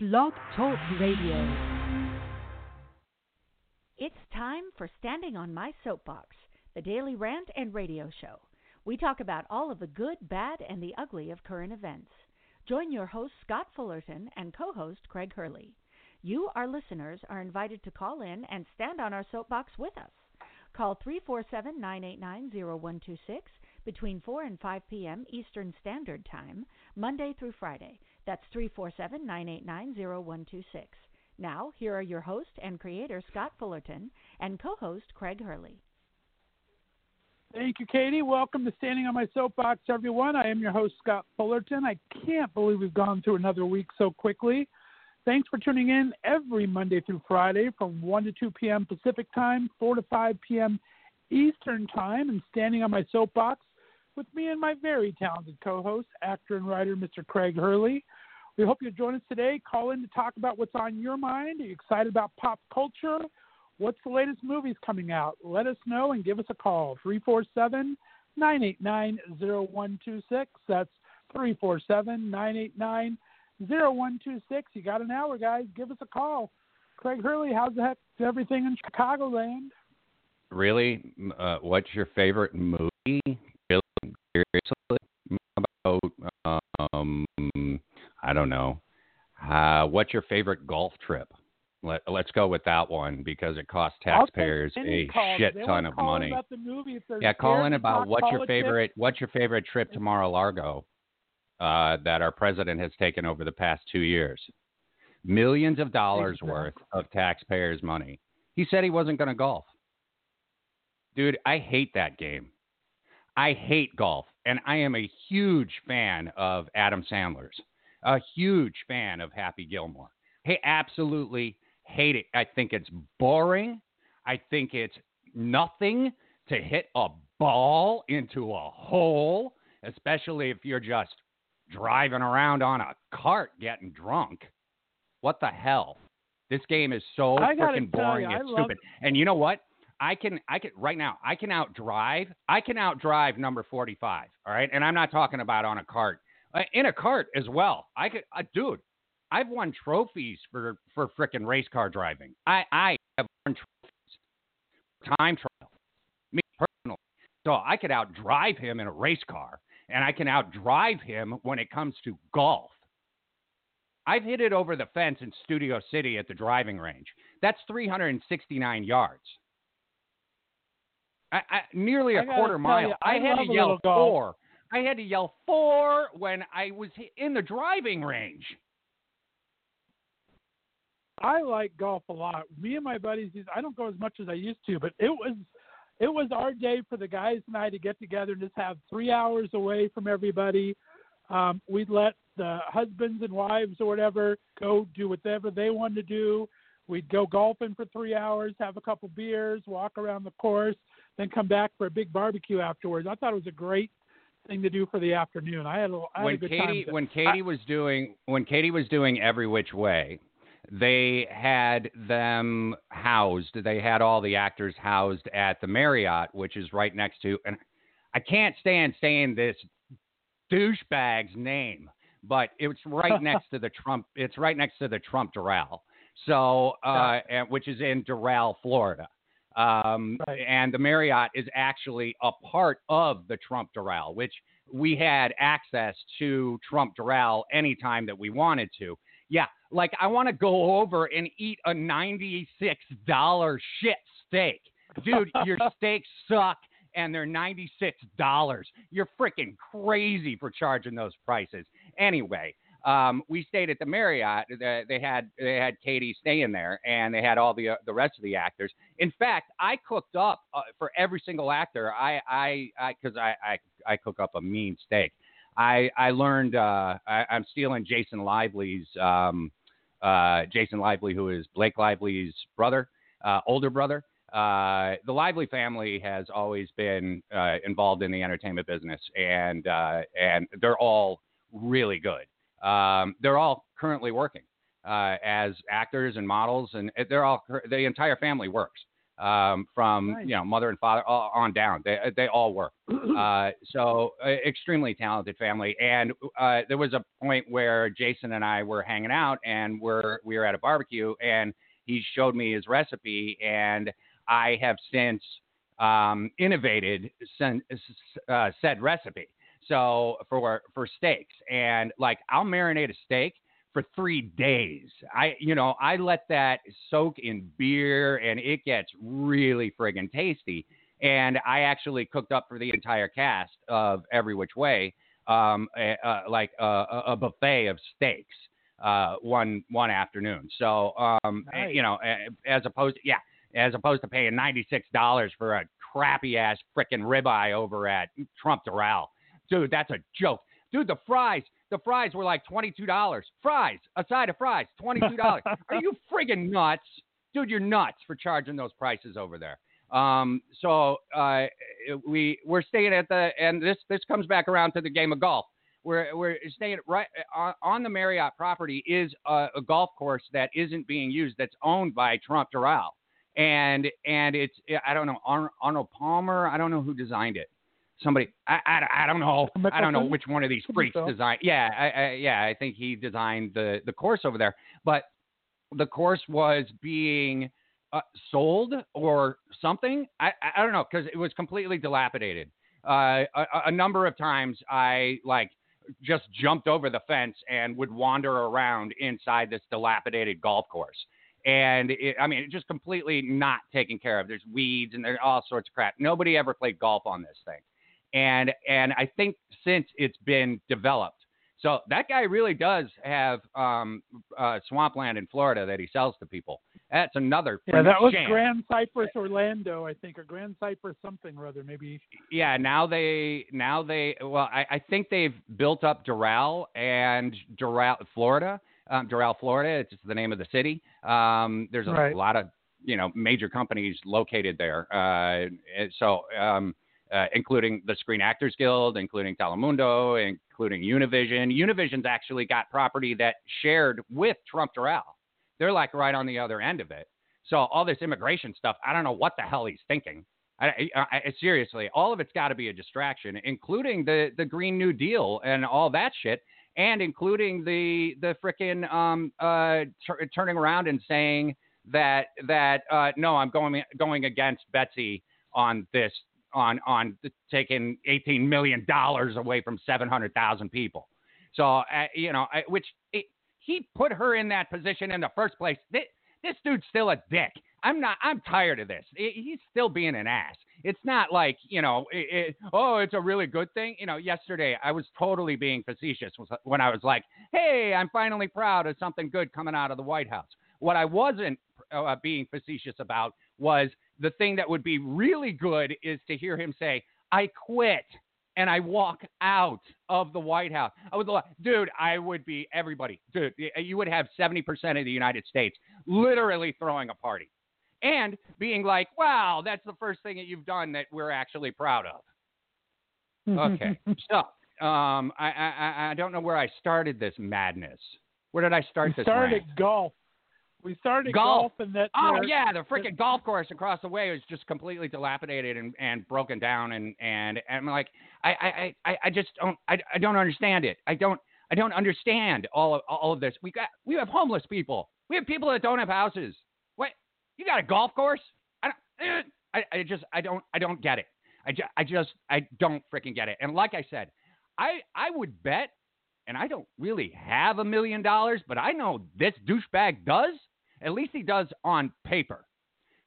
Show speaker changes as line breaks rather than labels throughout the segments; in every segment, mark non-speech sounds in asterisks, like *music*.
Blog Talk Radio.
It's time for Standing on My Soapbox, the daily rant and radio show. We talk about all of the good, bad, and the ugly of current events. Join your host, Scott Fullerton, and co host, Craig Hurley. You, our listeners, are invited to call in and stand on our soapbox with us. Call 347 989 0126 between 4 and 5 p.m. Eastern Standard Time, Monday through Friday. That's 347 989 0126. Now, here are your host and creator, Scott Fullerton, and co host, Craig Hurley.
Thank you, Katie. Welcome to Standing on My Soapbox, everyone. I am your host, Scott Fullerton. I can't believe we've gone through another week so quickly. Thanks for tuning in every Monday through Friday from 1 to 2 p.m. Pacific Time, 4 to 5 p.m. Eastern Time, and Standing on My Soapbox with me and my very talented co host, actor and writer, Mr. Craig Hurley. We hope you join us today. Call in to talk about what's on your mind. Are you excited about pop culture? What's the latest movies coming out? Let us know and give us a call. 347 989 0126. That's 347 989 0126. You got an hour, guys. Give us a call. Craig Hurley, how's the heck everything in Chicagoland?
Really? Uh, what's your favorite movie? Really? Seriously? About, um, I don't know. Uh, what's your favorite golf trip? Let, let's go with that one because it costs taxpayers a
calls.
shit ton of money.
About the movie
Yeah, call in about what's your favorite what's your favorite trip to Mar-a-Lago uh, that our president has taken over the past two years. Millions of dollars
Exactly.
worth of taxpayers' money. He said he wasn't going to golf. Dude, I hate that game. I hate golf, and I am a huge fan of Adam Sandler's. A huge fan of Happy Gilmore. Hey, absolutely hate it. I think it's boring. I think it's nothing to hit a ball into a hole, especially if you're just driving around on a cart getting drunk. What the hell? This game is so freaking boring.
you, I
it's
love-
stupid. And you know what? I can I can right now I can outdrive I can outdrive number 45 all right and I'm not talking about on a cart in a cart as well. I could uh, dude I've won trophies for for frickin' race car driving. I I have won trophies. Time trial. Me personally. So I could outdrive him in a race car and I can outdrive him when it comes to golf. I've hit it over the fence in Studio City at the driving range. That's 369 yards. I, I, nearly a
I
quarter mile.
you,
I,
I
had to
a
yell
little golf.
four. I had to yell four when I was in the driving range.
I like golf a lot. Me and my buddies, I don't go as much as I used to, but it was it was our day for the guys and I to get together and just have three hours away from everybody. Um, we'd let the husbands and wives or whatever go do whatever they wanted to do. We'd go golfing for three hours, have a couple beers, walk around the course, then come back for a big barbecue afterwards. I thought it was a great thing to do for the afternoon. I had a, I had a
when
good
Katie
time.
when Katie was doing when Katie was doing every which way, they had them housed. They had all the actors housed at the Marriott, which is right next to. And I can't stand saying this douchebag's name, but it's right *laughs* next to the Trump. It's right next to the Trump Doral. So, uh, and, which is in Doral, Florida. Um,
Right.
And the Marriott is actually a part of the Trump Doral, which we had access to Trump Doral anytime that we wanted to. Yeah, like I want to go over and eat a $96 shit steak. Dude, your *laughs* steaks suck and they're $96. You're freaking crazy for charging those prices. Anyway, um, we stayed at the Marriott. They, they had they had Katie staying there, and they had all the uh, the rest of the actors. In fact, I cooked up uh, for every single actor. I I because I, I I cook up a mean steak. I I learned uh, I, I'm stealing Jason Lively's um, uh, Jason Lively, who is Blake Lively's brother, uh, older brother. Uh, the Lively family has always been uh, involved in the entertainment business, and uh, and they're all really good. Um, they're all currently working uh, as actors and models, and they're all the entire family works. um, from
Nice.
you know mother and father on down. They they all work. *clears throat* Uh, so uh, extremely talented family. And uh, there was a point where Jason and I were hanging out, and we're we were at a barbecue, and he showed me his recipe, and I have since um, innovated sen- uh, said recipe. So for for steaks, and like I'll marinate a steak for three days. I you know I let that soak in beer, and it gets really friggin' tasty. And I actually cooked up for the entire cast of Every Which Way, um, a, uh, like a, a- a buffet of steaks uh, one one afternoon. So um,
Nice.
you know, as opposed to yeah, as opposed to paying ninety six dollars for a crappy ass frickin' ribeye over at Trump Doral. Dude, that's a joke. Dude, the fries, the fries were like twenty two dollars. Fries, a side of fries, twenty two dollars. *laughs* Are you friggin' nuts? Dude, you're nuts for charging those prices over there. Um, so uh, we we're staying at the and this this comes back around to the game of golf. We're we're staying right on, on the Marriott property is a, a golf course that isn't being used that's owned by Trump Doral. And and it's I don't know Arnold Palmer I don't know who designed it somebody I, I, I don't know I don't know which one of these freaks
so.
designed yeah I, I, yeah I think he designed the the course over there but the course was being uh, sold or something. I, I- I don't know because it was completely dilapidated. Uh, a, a number of times I like just jumped over the fence and would wander around inside this dilapidated golf course. And it, I mean, it's just completely not taken care of. There's weeds and there's all sorts of crap. Nobody ever played golf on this thing. And and I think since it's been developed, so that guy really does have um, uh, swampland in Florida that he sells to people. That's another
Yeah, that was. Grand Cypress Orlando, I think, or Grand Cypress something or other, maybe.
Yeah, now they now they well, I, I think they've built up Doral and Doral, Florida. Um, Doral, Florida. It's just the name of the city. Um, there's a
Right.
lot of you know major companies located there. Uh, so um, uh, including the Screen Actors Guild, including Telemundo, including Univision. Univision's actually got property that shared with Trump Doral. They're like right on the other end of it. So all this immigration stuff, I don't know what the hell he's thinking. I, I, I seriously, all of it's got to be a distraction, including the the Green New Deal and all that shit, and including the the frickin' um uh tur turning around and saying that that uh no, I'm going going against Betsy on this on on taking 18 million dollars away from 700,000 people. So uh, you know, which it, he put her in that position in the first place. This, this dude's still a dick. I'm not. I'm tired of this. I- he's still being an ass. It's not like you know. It, it, oh, it's a really good thing. You know, yesterday I was totally being facetious when I was like, "Hey, I'm finally proud of something good coming out of the White House." What I wasn't uh, being facetious about was the thing that would be really good is to hear him say, "I quit." and I walk out of the White House. I would, lo- dude, I would be everybody, dude. You would have seventy percent of the United States literally throwing a party, and being like, "Wow, that's the first thing that you've done that we're actually proud of." Okay, *laughs* so um, I, I I- don't know where I started this madness. Where did I start
we
this?
started
rant?
golf. We started
Golf.
golf, and that.
Oh
there-
yeah, the freaking golf course across the way is just completely dilapidated and, and broken down and, and and I'm like I, I, I, I just don't I, I don't understand it. I don't I don't understand all of all of this. We got we have homeless people. We have people that don't have houses. What? You got a golf course? I don't eh, I, I just I don't I don't get it. I just I just I don't freaking get it. And like I said, I I would bet and I don't really have a million dollars, but I know this douchebag does. At least he does on paper.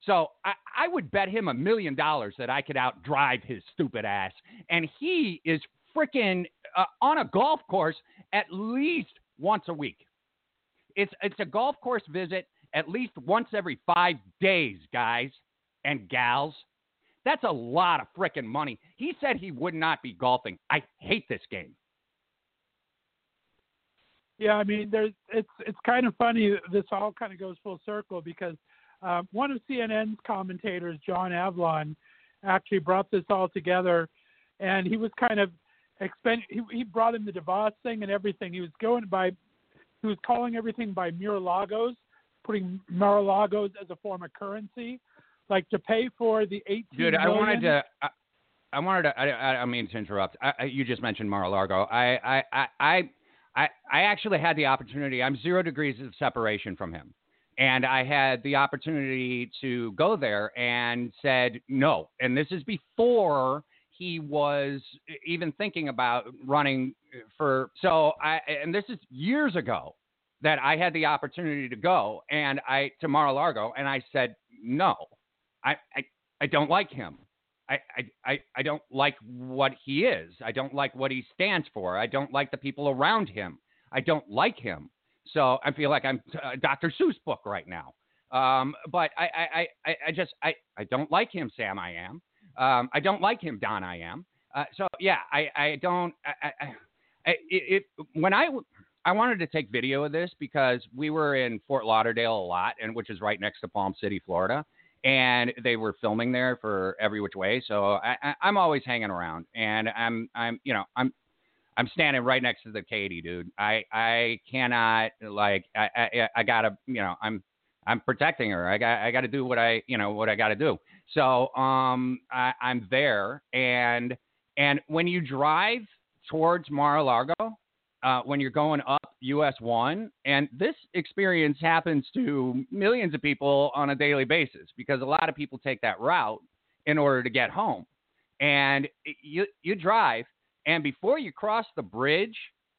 So I, I would bet him a million dollars that I could outdrive his stupid ass. And he is freaking uh, on a golf course at least once a week. It's it's a golf course visit at least once every five days, guys and gals. That's a lot of freaking money. He said he would not be golfing. I hate this game.
Yeah, I mean, there's it's it's kind of funny. This all kind of goes full circle because um, one of CNN's commentators, John Avlon, actually brought this all together, and he was kind of expend. He, he brought in the DeVos thing and everything. He was going by, he was calling everything by Mar-a-Lagos, putting Mar-a-Lagos as a form of currency. like to pay for the 18
Dude, I wanted to. I, I wanted to. I, I, I mean to interrupt. I, I, you just mentioned Mar-a-Lago. I, I, I, I, I, actually had the opportunity. I'm zero degrees of separation from him, and I had the opportunity to go there and said no. And this is before he was even thinking about running uh, for. So I, and this is years ago that I had the opportunity to go and I to Mar-a-Lago, and I said no. I, I, I don't like him. I, I, I, don't like what he is. I don't like what he stands for. I don't like the people around him. I don't like him. So I feel like I'm uh, Dr. Seuss book right now. Um, but I, I, I, I just I, I don't like him, Sam. I am. Um, I don't like him, Don. I am. Uh, so yeah, I, I don't. I, I, I it, it when I I wanted to take video of this because we were in Fort Lauderdale a lot, and which is right next to Palm City, Florida and they were filming there for every which way. So I, I, I'm always hanging around, and I'm I'm you know I'm I'm standing right next to the Katie, dude. I I cannot like I I, I gotta you know I'm I'm protecting her. I got I got to do what I you know what I got to do. So um I, I'm there, and and when you drive towards Mar-a-Lago, uh, when you're going up US one, and this experience happens to millions of people on a daily basis because a lot of people take that route in order to get home, and you you drive, and before you cross the bridge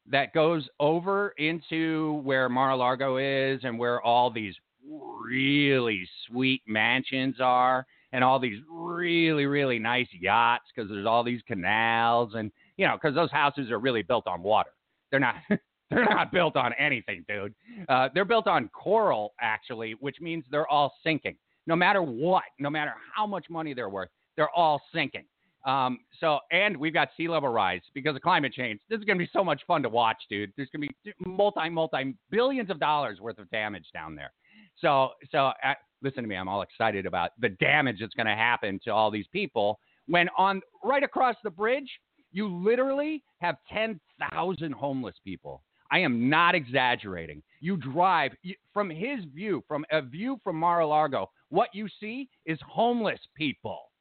that goes over into where Mar-a-Lago is and where all these really sweet mansions are and all these really really nice yachts because there's all these canals and you know because those houses are really built on water they're not *laughs* they're not built on anything dude. Uh, they're built on coral actually which means they're all sinking. No matter what no matter how much money they're worth they're all sinking. Um, so and we've got sea level rise because of climate change. This is going to be so much fun to watch dude. There's going to be multi multi billions of dollars worth of damage down there. So, so uh, listen to me. I'm all excited about the damage that's going to happen to all these people when on right across the bridge, you literally have 10,000 homeless people. I am not exaggerating. You drive from his view, from a view from Mar-a-Lago, what you see is homeless people.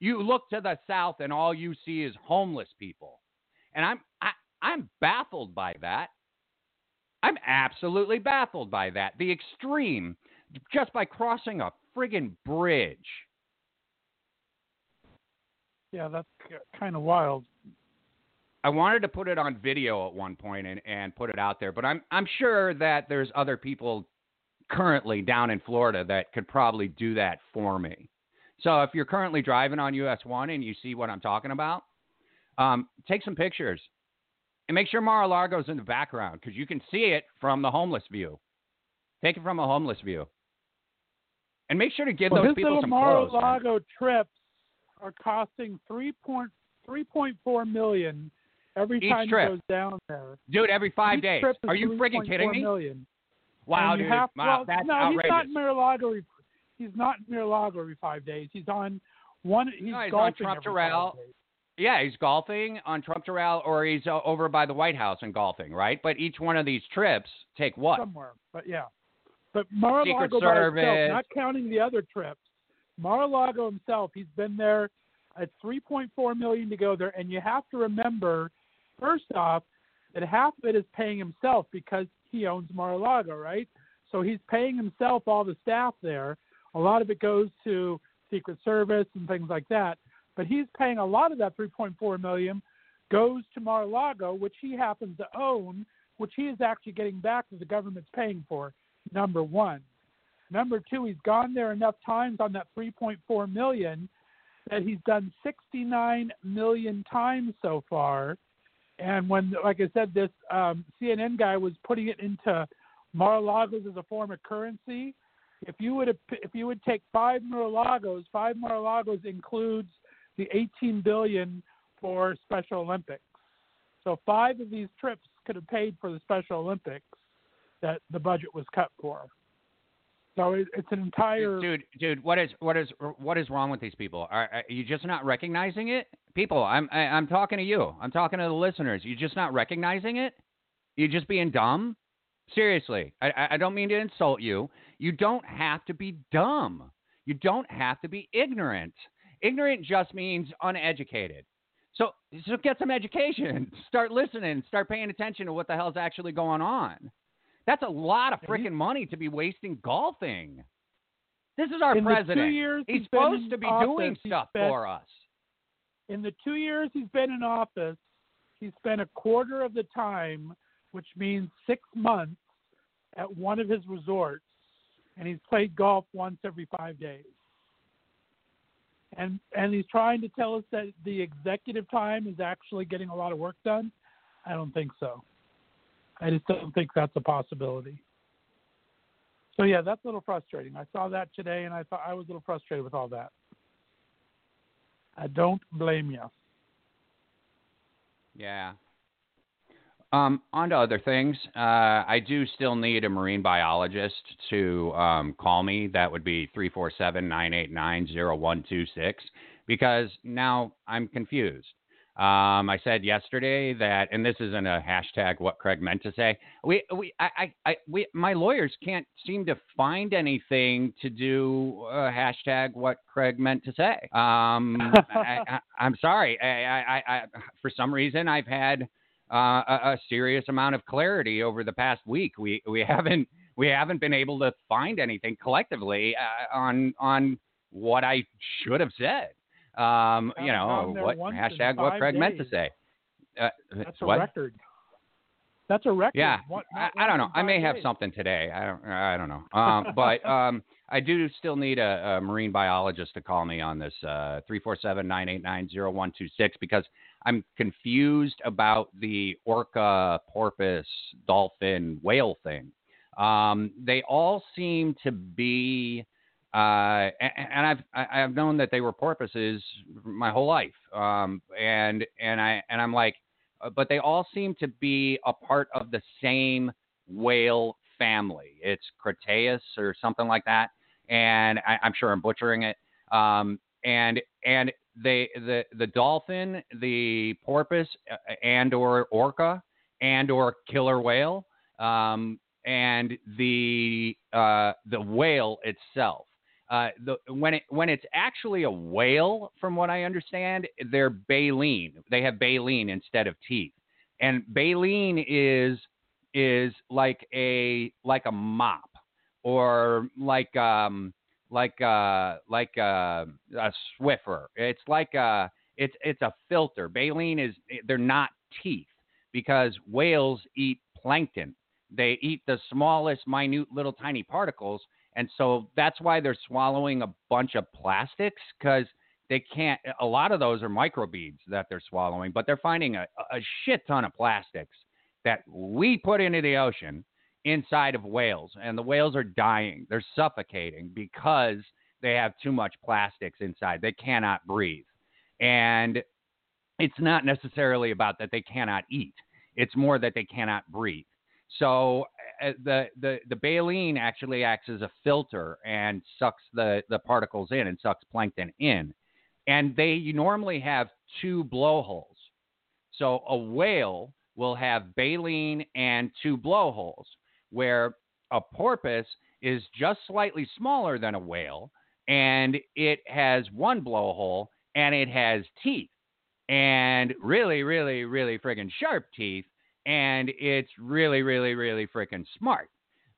You look to the south and all you see is homeless people. And I'm I, I'm baffled by that. I'm absolutely baffled by that. The extreme, just by crossing a friggin' bridge.
Yeah, that's kind of wild.
I wanted to put it on video at one point and, and put it out there, but I'm I'm sure that there's other people currently down in Florida that could probably do that for me. So if you're currently driving on US one and you see what I'm talking about, um, take some pictures and make sure Mar-a-Lago's in the background because you can see it from the homeless view. Take it from a homeless view, and make sure to give
well,
those people some clothes. man.
Mar-a-Lago trips are costing three point three point four million every
Each
time
trip.
he goes down there.
Dude, every five
Each
days. Are you
3.4
kidding me?
million.
Wow,
And
dude.
have-
wow,
well,
that's
no,
outrageous.
he's not in Mar-a-Lago. He's not in Mar-a-Lago every five days. He's on one. He's
No, he's on
golfing
Trump
Doral.
Yeah, he's golfing on Trump Doral or he's uh, over by the White House and golfing, right? But each one of these trips take what?
somewhere. But yeah, but Mar-a-Lago
Secret
by
Service.
itself, not counting the other trips, Mar-a-Lago himself, he's been there at 3.4 million to go there, and you have to remember, first off, that half of it is paying himself because he owns Mar-a-Lago, right? So he's paying himself all the staff there. A lot of it goes to Secret Service and things like that, but he's paying a lot of that 3.4 million goes to Mar-a-Lago, which he happens to own, which he is actually getting back that the government's paying for. Number one. Number two, he's gone there enough times on that 3.4 million that he's done 69 million times so far. And when, like I said, this um, CNN guy was putting it into Mar-a-Lagos as a form of currency. If you would if you would take five Mar-a-Lagos, five Mar-a-Lagos includes the 18 billion for Special Olympics. So five of these trips could have paid for the Special Olympics that the budget was cut for. So it, it's an entire.
dude, dude, what is what is what is wrong with these people? Are, are you just not recognizing it? People, I'm I, I'm talking to you. I'm talking to the listeners. You just not recognizing it? You just being dumb? Seriously, I, I- I don't mean to insult you. You don't have to be dumb. You don't have to be ignorant. Ignorant just means uneducated. So, so get some education. *laughs* Start listening. Start paying attention to what the hell's actually going on. That's a lot of freaking money to be wasting golfing. This is our
In
president.
years
he's,
he's
supposed to be
office,
doing stuff
spent-
for us.
In the two years he's been in office, he spent a quarter of the time, which means six months, at one of his resorts, and he's played golf once every five days. And and he's trying to tell us that the executive time is actually getting a lot of work done. I don't think so. I just don't think that's a possibility. So yeah, that's a little frustrating. I saw that today, and I thought I was a little frustrated with all that. I don't blame you.
Yeah. Um, on to other things. Uh, I do still need a marine biologist to um, call me. That would be 347 989 0126 because now I'm confused. Um, I said yesterday that, and this isn't a hashtag what Craig meant to say. We, we, I, I, I we, my lawyers can't seem to find anything to do uh, hashtag what Craig meant to say. Um, *laughs* I, I, I'm sorry. I, I, I, for some reason, I've had uh, a, a serious amount of clarity over the past week. We, we haven't, we haven't been able to find anything collectively uh, on, on what I should have said. Um, you know, what hashtag what Craig meant to say. Uh,
That's a record. That's a record.
Yeah,
What-
I, I don't know. I may
five
have something today. I don't. I don't know. Um, but *laughs* um, I do still need a, a marine biologist to call me on this uh, three four seven nine eight nine zero one two six because I'm confused about the orca, porpoise, dolphin, whale thing. Um, they all seem to be. Uh, and, I've I've known that they were porpoises my whole life. Um, and and I and I'm like, uh, but they all seem to be a part of the same whale family. It's Cretaceous or something like that, and I, I'm sure I'm butchering it. Um, and and they the the dolphin, the porpoise, uh, and or orca, and or killer whale, um, and the uh, the whale itself. Uh, the, when it when it's actually a whale, from what I understand, they're baleen. They have baleen instead of teeth, and baleen is is like a like a mop or like um like uh like uh, a Swiffer. It's like a it's it's a filter. Baleen is they're not teeth because whales eat plankton. They eat the smallest, minute, little tiny particles, and so that's why they're swallowing a bunch of plastics because they can't. A lot of those are microbeads that they're swallowing, but they're finding a, a shit ton of plastics that we put into the ocean inside of whales, and the whales are dying. They're suffocating because they have too much plastics inside. They cannot breathe, and it's not necessarily about that they cannot eat. It's more that they cannot breathe. So Uh, the the the baleen actually acts as a filter and sucks the the particles in and sucks plankton in, and they normally have two blowholes. So a whale will have baleen and two blowholes, where a porpoise is just slightly smaller than a whale, and it has one blowhole and it has teeth, and really, really, really friggin' sharp teeth, and it's really, really, really freaking smart.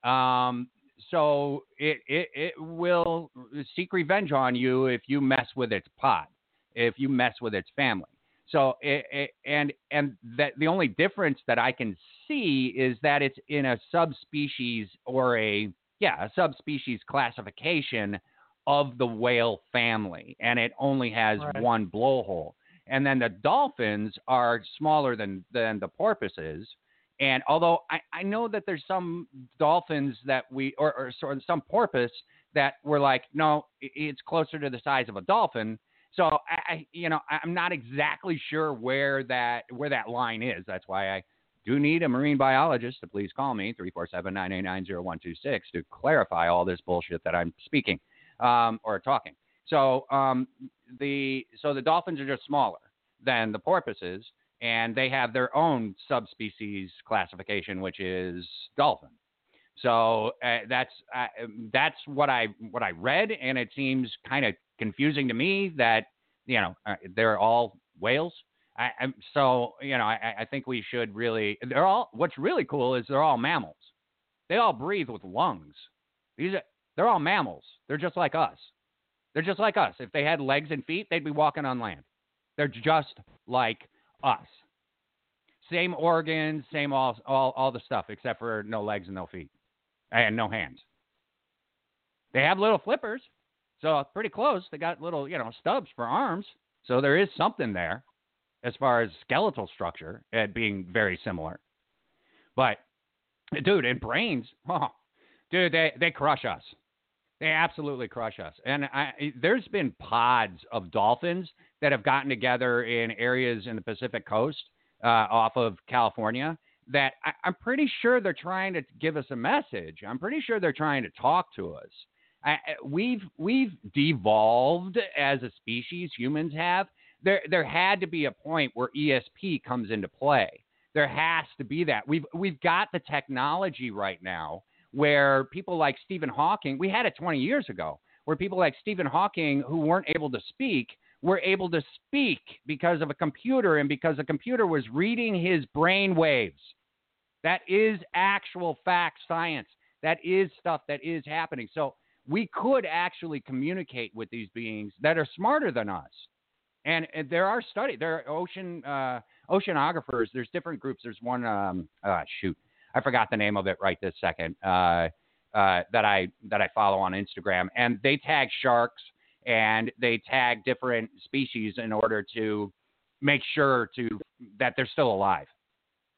Um, so it, it it will seek revenge on you if you mess with its pod, if you mess with its family. So it, it, and and that the only difference that I can see is that it's in a subspecies or a yeah a subspecies classification of the whale family, and it only has
Right.
one blowhole. And then the dolphins are smaller than than the porpoises. And although I, I know that there's some dolphins that we or, or of some porpoise that were like, no, it's closer to the size of a dolphin. So I, I you know, I'm not exactly sure where that where that line is. That's why I do need a marine biologist to please call me 347-989-0126 to clarify all this bullshit that I'm speaking um, or talking. So um, the so the dolphins are just smaller than the porpoises, and they have their own subspecies classification, which is dolphin. So uh, that's uh, that's what I what I read, and it seems kind of confusing to me that you know uh, they're all whales. I, I'm, so you know I, I think we should really. They're all. What's really cool is they're all mammals. They all breathe with lungs. These are they're all mammals. They're just like us. They're just like us. If they had legs and feet, they'd be walking on land. They're just like us. Same organs, same all all all the stuff except for no legs and no feet and no hands. They have little flippers, so pretty close. They got little, you know, stubs for arms. So there is something there as far as skeletal structure at being very similar. But dude, in brains, *laughs* oh, dude, they they crush us. They absolutely crush us. And I, there's been pods of dolphins that have gotten together in areas in the Pacific coast uh, off of California that I, I'm pretty sure they're trying to give us a message. I'm pretty sure they're trying to talk to us. I, we've we've devolved as a species. Humans have. There there had to be a point where ESP comes into play. There has to be that. We've we've got the technology right now where people like Stephen Hawking. We had it 20 years ago, where people like Stephen Hawking who weren't able to speak were able to speak because of a computer and because the computer was reading his brain waves. That is actual fact science. That is stuff that is happening. So we could actually communicate with these beings that are smarter than us. And, and there are studies. There are ocean uh, oceanographers. There's different groups. There's one. Um, uh, shoot, I forgot the name of it right this second. Uh, uh, that I that I follow on Instagram, and they tag sharks and they tag different species in order to make sure to that they're still alive,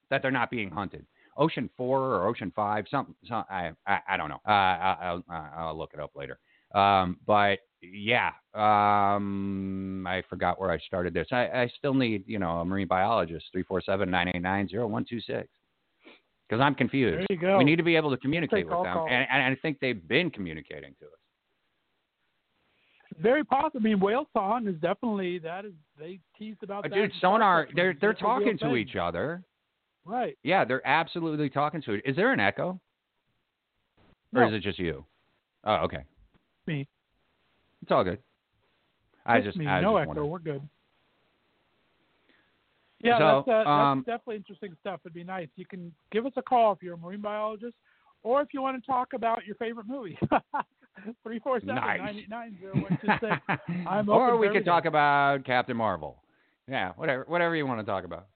that they're not being hunted. Ocean Four or Ocean Five, something. Some, I, I, I don't know. Uh, I, will I'll look it up later. Um, but yeah, um, I forgot where I started this. I, I still need, you know, a marine biologist. Three four seven nine eight nine zero one two six. Because I'm confused.
There you go.
We need to be able to communicate with them, and, and I think they've been communicating to us.
Very possible. I mean, whale song is definitely that is they teased about
Uh,
that.
dude, sonar. They're they're
That's
talking to
thing.
each other.
Right.
Yeah, they're absolutely talking to it. Is there an echo? Or
No.
is it just you? Oh, okay.
Me.
It's all good. I
Just me.
I
no echo.
wondering.
We're good. Yeah,
So,
that's, uh,
um,
that's definitely interesting stuff. It'd be nice. You can give us a call if you're a marine biologist, or if you want to talk about your favorite movie. *laughs* Three four seven
Nice.
nine eight nine zero one two six. I'm *laughs*
or we could talk about Captain Marvel. Yeah, whatever whatever you want to talk about.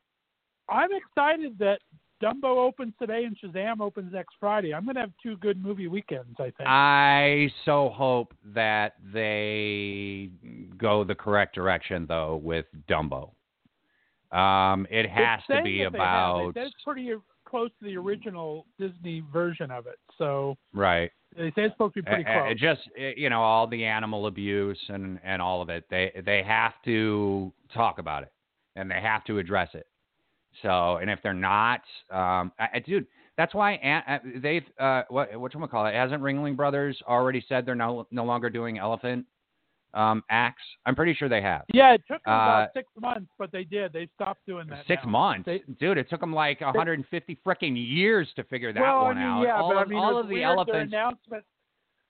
I'm excited that Dumbo opens today and Shazam opens next Friday. I'm going to have two good movie weekends. I think.
I so hope that they go the correct direction though with Dumbo. Um, it has to be
saying that they have.
about
it's pretty close to the original Disney version of it. So
right.
they say it's supposed to be pretty
uh,
close.
just uh, you know all the animal abuse and and all of it. They they have to talk about it and they have to address it. So and if they're not, um, I, I- dude, that's why an- uh, they've uh, what what you call it? Hasn't Ringling Brothers already said they're no no longer doing elephant um, acts? I'm pretty sure they have.
Yeah, it took them
Uh,
about six months, but they did. They stopped doing that.
Six
now.
months,
They-
dude. It took them like 150 freaking years to figure that
well,
one
I mean,
out.
Yeah,
all
but
of,
I mean,
all of the elephants.
Their announcement,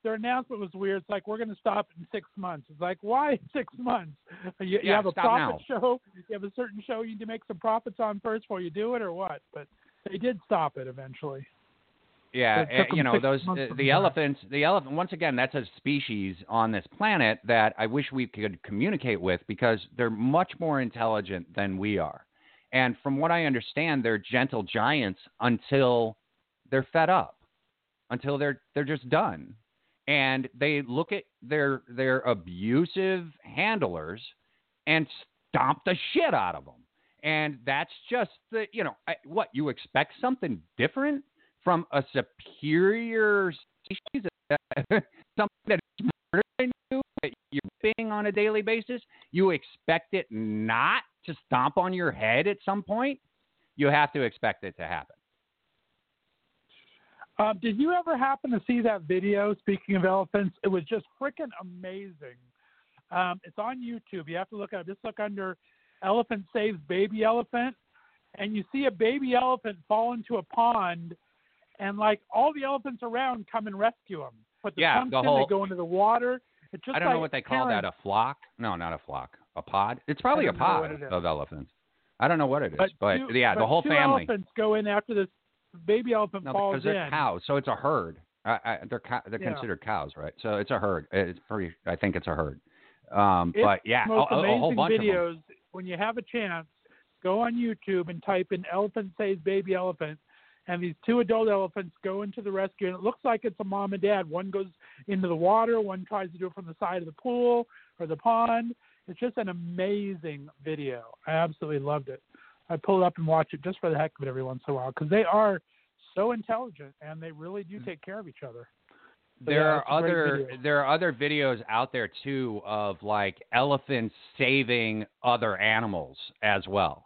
their announcement was weird. It's like we're going to stop in six months. It's like why six months? You, you have a profit show. You have a certain show you need to make some profits on first before you do it, or what? But they did stop it eventually.
Yeah,
It 'em
you know those uh, the elephants. The elephant. Once again, that's a species on this planet that I wish we could communicate with because they're much more intelligent than we are. And from what I understand, they're gentle giants until they're fed up, until they're they're just done, and they look at their their abusive handlers and stomp the shit out of them. And that's just the you know I, what you expect something different from a superior species, *laughs* something that is smarter than you, that you're being on a daily basis, you expect it not to stomp on your head at some point. You have to expect it to happen.
Um, did you ever happen to see that video? Speaking of elephants, it was just freaking amazing. Um, it's on YouTube. You have to look at it. Just look under "elephant saves baby elephant," and you see a baby elephant fall into a pond, and like all the elephants around come and rescue them. But the
Yeah, the whole-
they go into the water. It's just
I don't
like
know what they call that. A flock? No, not a flock. A pod? It's probably a
don't know what
pod of elephants. I don't know what it is,
But,
but,
two,
yeah,
but
the whole
two
family.
elephants go in after this baby elephant
No,
falls
because they're
in.
cows, so it's a herd. I, I, they're co- they're
Yeah.
considered cows, right? So it's a herd. It's pretty. I think it's a herd. Um,
It's
but yeah, a,
most
a- a whole bunch of
videos. When you have a chance, go on YouTube and type in "elephant saves baby elephant," and these two adult elephants go into the rescue. And it looks like it's a mom and dad. One goes into the water, one tries to do it from the side of the pool or the pond. It's just an amazing video. I absolutely loved it. I pull it up and watch it just for the heck of it every once in a while because they are so intelligent and they really do mm. take care of each other. So,
there
yeah,
are
it's a great
other there are other videos out there too of like elephants saving other animals as well.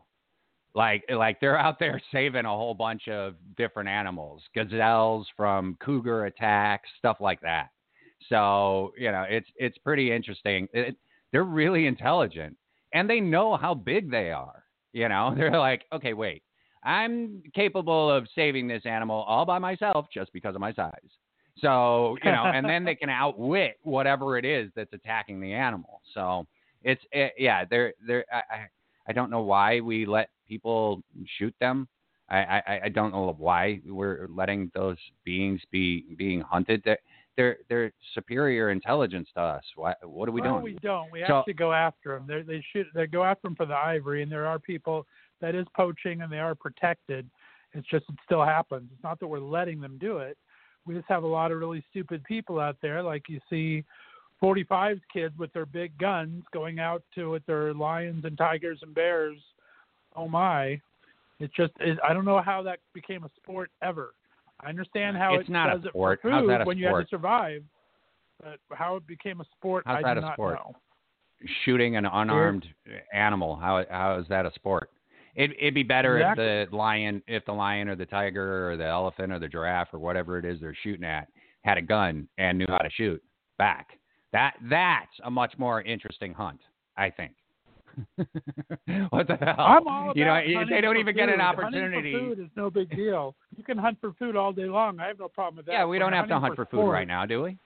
Like like they're out there *laughs* saving a whole bunch of different animals, gazelles from cougar attacks, stuff like that. So you know it's it's pretty interesting. It, they're really intelligent and they know how big they are. You know *laughs* they're like okay wait I'm capable of saving this animal all by myself just because of my size. So, you know, and then they can outwit whatever it is that's attacking the animal. So it's, it, yeah, they're, they're, I, I, don't know why we let people shoot them. I, I, I don't know why we're letting those beings be being hunted. They're, they're, they're superior intelligence to us. Why, what are we
well,
doing?
we don't. We
So-
actually go after them. They they shoot. They go after them for the ivory, and there are people that is poaching, and they are protected. It's just it still happens. It's not that we're letting them do it. We just have a lot of really stupid people out there, like you see 45's kids with their big guns going out to with their lions and tigers and bears. Oh my! It's just it, I don't know how that became a sport ever. I understand how
It's
it
not a
does
sport.
it for food
that a
when you have to survive, but how it became a sport,
How's
I
that
do
a
not
sport?
know.
shooting an unarmed animal. How how is that a sport? It, it'd be better
Exactly.
if the lion, if the lion or the tiger or the elephant or the giraffe or whatever it is they're shooting at had a gun and knew how to shoot back. That that's a much more interesting hunt, I think. *laughs* what the hell?
I'm all about
you know, they don't
for
even get an opportunity.
Hunting for food is no big deal. You can hunt for food all day long. I have no problem with that.
yeah, we don't have to hunt for food
sport-
right now, do we?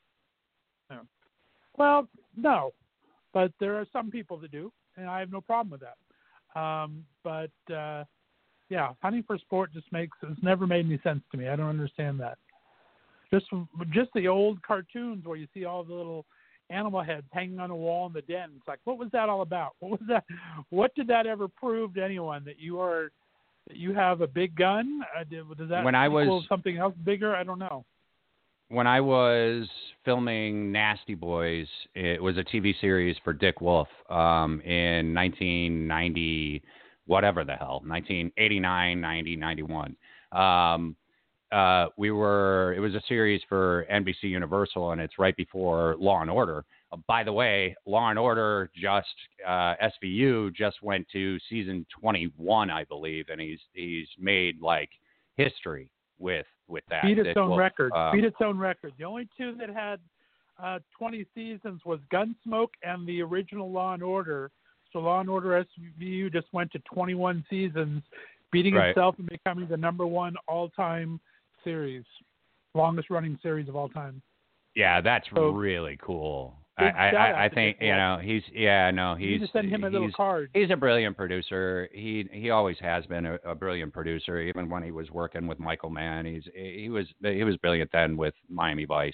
Well, no, but there are some people that do, and I have no problem with that. Um, but uh, yeah, hunting for sport just makes it's never made any sense to me. I don't understand that. Just just the old cartoons where you see all the little animal heads hanging on a wall in the den. It's like, what was that all about? *laughs* What was that? What did that ever prove to anyone that you are that you have a big gun? Uh, did, does that
When I was-
something else bigger? I don't know.
when I was filming Nasty Boys, it was a TV series for Dick Wolf um, in 1990, whatever the hell, 1989, 90, 91. Um, uh, we were, it was a series for NBC Universal, and it's right before Law and Order. Uh, by the way, Law and Order just uh, SVU just went to season 21, I believe, and he's he's made like history with with that.
beat its own
Wolf.
record.
Um,
beat its own record. The only two that had uh, 20 seasons was Gunsmoke and the original Law and Order. So Law and Order SVU just went to 21 seasons, beating
Right.
itself and becoming the number one all-time series, longest running series of all time.
Yeah, that's
So,
really cool. I, I, I,
out
I
to
think you know he's yeah no
You
he's
to send him a little card.
he's a brilliant producer. He he always has been a, a brilliant producer. Even when he was working with Michael Mann, he's he was he was brilliant then with Miami Vice.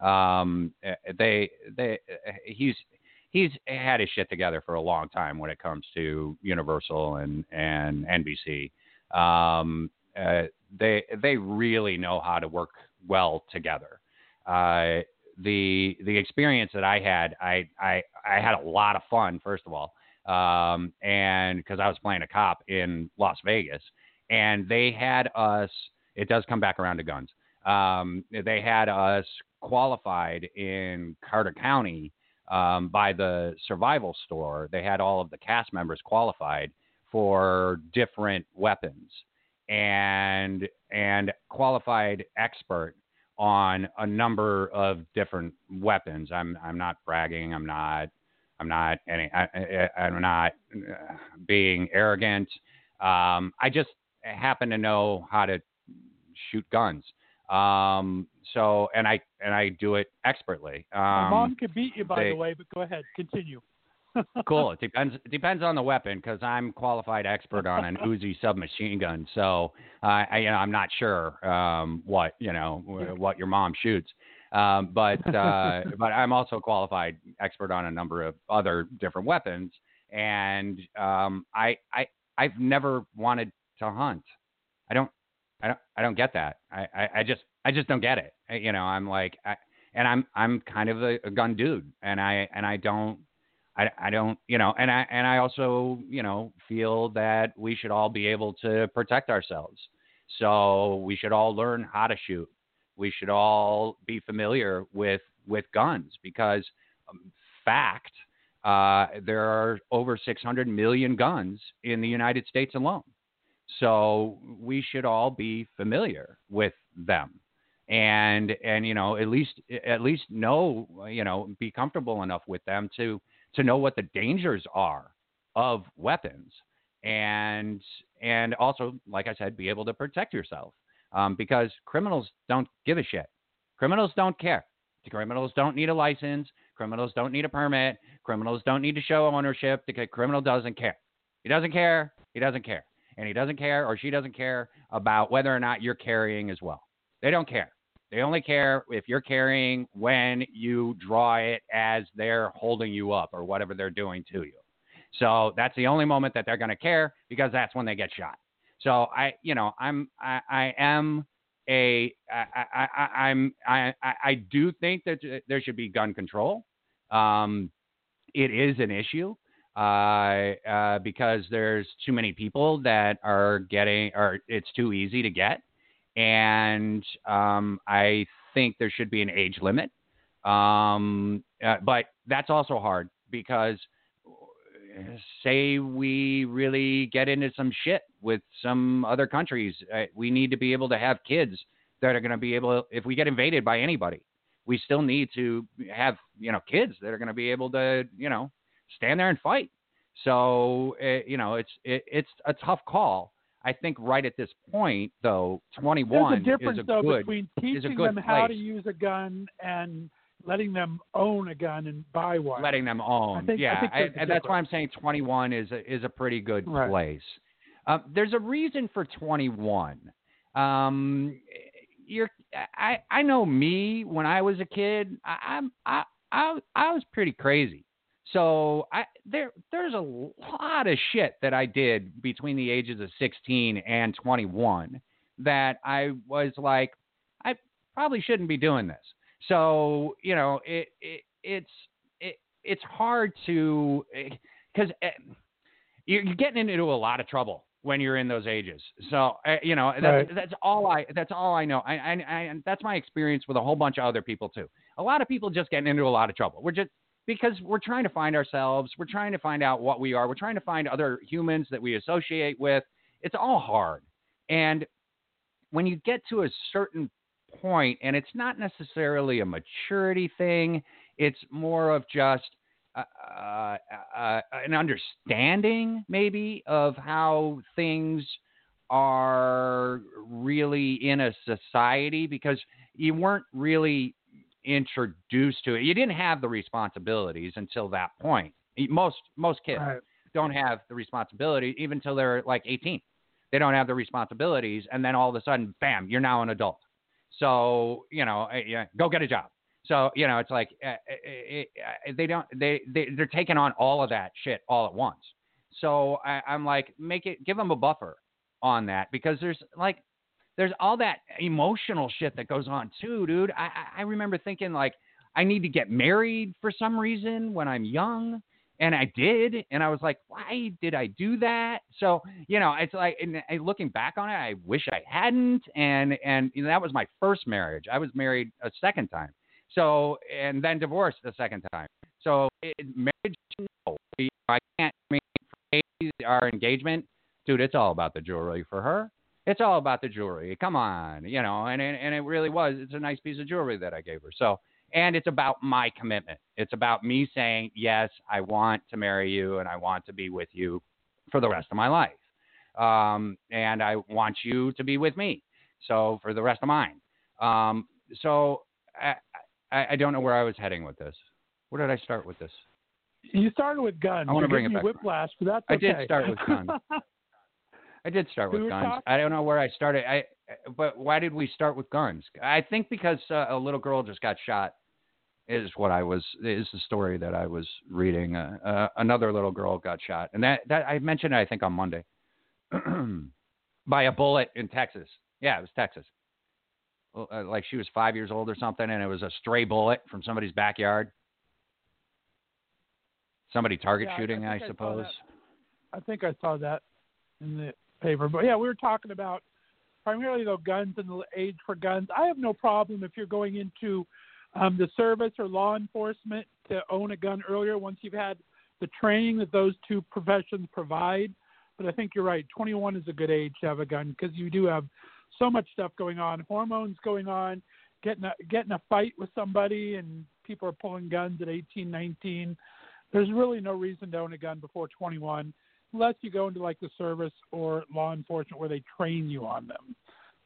Um, eh, they they he's he's had his shit together for a long time when it comes to Universal and and NBC. Um, uh, they they really know how to work well together. Uh, the the experience that I had, I I I had a lot of fun. First of all, um, and because I was playing a cop in Las Vegas, and they had us. It does come back around to guns. Um, they had us qualified in Carter County um, by the Survival Store. They had all of the cast members qualified for different weapons and and qualified expert on a number of different weapons. I'm I'm not bragging. I'm not I'm not any I, I'm not uh, being arrogant. Um, I just happen to know how to shoot guns. Um, so and I and I do it expertly. Um,
My mom could beat you, by
they-
the way, but go ahead, continue.
Cool. It depends. It depends on the weapon because I'm qualified expert on an Uzi submachine gun. So uh, I, you know, I'm not sure um, what you know what your mom shoots. Um, but uh, *laughs* but I'm also a qualified expert on a number of other different weapons, and um, I I I've never wanted to hunt. I don't I don't I don't get that. I, I, I just I just don't get it. I- You know, I'm like I, and I'm I'm kind of a, a gun dude, and I and I don't I, I don't, you know, and I and I also, you know, feel that we should all be able to protect ourselves. So we should all learn how to shoot. We should all be familiar with with guns because, um, fact, uh, there are over 600 million guns in the United States alone. So we should all be familiar with them and and you know at least at least know you know be comfortable enough with them to to know what the dangers are of weapons and and also like i said be able to protect yourself um, because criminals don't give a shit. Criminals don't care. Criminals don't need a license. Criminals don't need a permit. Criminals don't need to show ownership the criminal doesn't care. He doesn't care. He doesn't care. And he doesn't care or she doesn't care about whether or not you're carrying as well. They don't care they only care if you're carrying when you draw it as they're holding you up or whatever they're doing to you. So that's the only moment that they're going to care because that's when they get shot. So I, you know, I'm, I, I am a, I, I, I'm, I, I I do think that there should be gun control. Um, it is an issue uh, uh, because there's too many people that are getting, or it's too easy to get and um, I think there should be an age limit. Um, uh, but that's also hard because uh, say we really get into some shit with some other countries, uh, we need to be able to have kids that are going to be able. If we get invaded by anybody, we still need to have you know kids that are going to be able to you know stand there and fight. So uh, you know it's it, it's a tough call. I think right at this point, though, 21
There's a difference
is a
though
good.
between
is a
difference
though between teaching
them how to use a gun and letting them own a gun and buy one.
letting them own.
think- I
yeah,
a
and that's why I'm saying 21 is a, is a pretty good
Right.
place. Um, there's a reason for 21. Um, you're, I, I know me when I was a kid. I, I'm, I, I, I was pretty crazy. So I there there's a lot of shit that I did between the ages of 16 and 21 that I was like I probably shouldn't be doing this. So, you know, it, it it's it, it's hard to cuz you're you're getting into a lot of trouble when you're in those ages. So, uh, you know, that's,
Right.
that's all I that's all I know. I, I, I and that's my experience with a whole bunch of other people too. A lot of people just getting into a lot of trouble. We're just because we're trying to find ourselves. We're trying to find out what we are. We're trying to find other humans that we associate with. It's all hard. And when you get to a certain point, and it's not necessarily a maturity thing, it's more of just uh, uh, uh, an understanding, maybe, of how things are really in a society because you weren't really introduced to it. You didn't have the responsibilities until that point. Most most kids
Right.
don't have the responsibility even until they're like 18. They don't have the responsibilities, and then all of a sudden, bam, you're now an adult. So you know, eh, yeah, go get a job. So you know, it's like uh, uh, uh, they don't they, they they're taking on all of that shit all at once. So I, I'm like, make it give them a buffer on that because there's like there's all that emotional shit that goes on too, dude. I I remember thinking like I need to get married for some reason when I'm young. And I did, and I was like, "Why did I do that?" So you know, it's like, and and looking back on it, I wish I hadn't. And and you know, that was my first marriage. I was married a second time, so and then divorced the second time. So it, marriage, no, I can't. I mean, our engagement, dude, it's all about the jewelry for her. It's all about the jewelry. Come on, you know, and and, and it really was. It's a nice piece of jewelry that I gave her. So and it's about my commitment. It's about me saying, yes, I want to marry you and I want to be with you for the rest of my life. Um, and I want you to be with me. So for the rest of mine. Um, so I, I, I don't know where I was heading with this. Where did I start with this?
You started with guns.
I wanna
You're
bring
giving
it back.
whiplash, but that's okay.
I did start with guns. *laughs* I did start with guns. I don't know where I started. I but why did we start with guns? I think because uh, a little girl just got shot. Is what I was is the story that I was reading. Uh, uh, another little girl got shot, and that that I mentioned it, I think on Monday *clears throat* by a bullet in Texas. Yeah, it was Texas. Uh, like she was five years old or something, and it was a stray bullet from somebody's backyard. Somebody target
Yeah, I- I
shooting, I,
I
suppose.
I think I saw that in the paper. But yeah, we were talking about primarily though guns and the age for guns. I have no problem if you're going into um, the service or law enforcement to own a gun earlier once you've had the training that those two professions provide. But I think you're right. 21 is a good age to have a gun because you do have so much stuff going on, hormones going on, getting a, getting a fight with somebody, and people are pulling guns at 18, 19. There's really no reason to own a gun before 21 unless you go into like the service or law enforcement where they train you on them.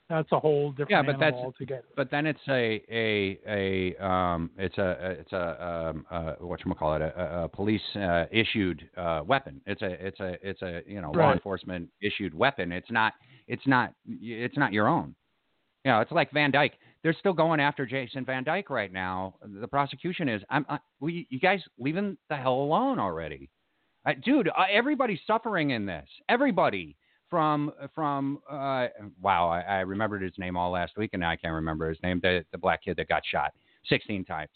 That's a whole different
Yeah, but that's-
altogether.
but then it's a a a um it's a it's a um uh what you call it a, a police uh, issued uh, weapon. It's a it's a it's a you know law enforcement issued weapon. It's not it's not it's not your own. You know, it's like Van Dyke. They're still going after Jason Van Dyke right now. The prosecution is. I'm. I, we, you guys leaving the hell alone already, uh, dude. Uh, everybody's suffering in this. Everybody from from. Uh, wow, I, I remembered his name all last week, and now I can't remember his name. The the black kid that got shot 16 times.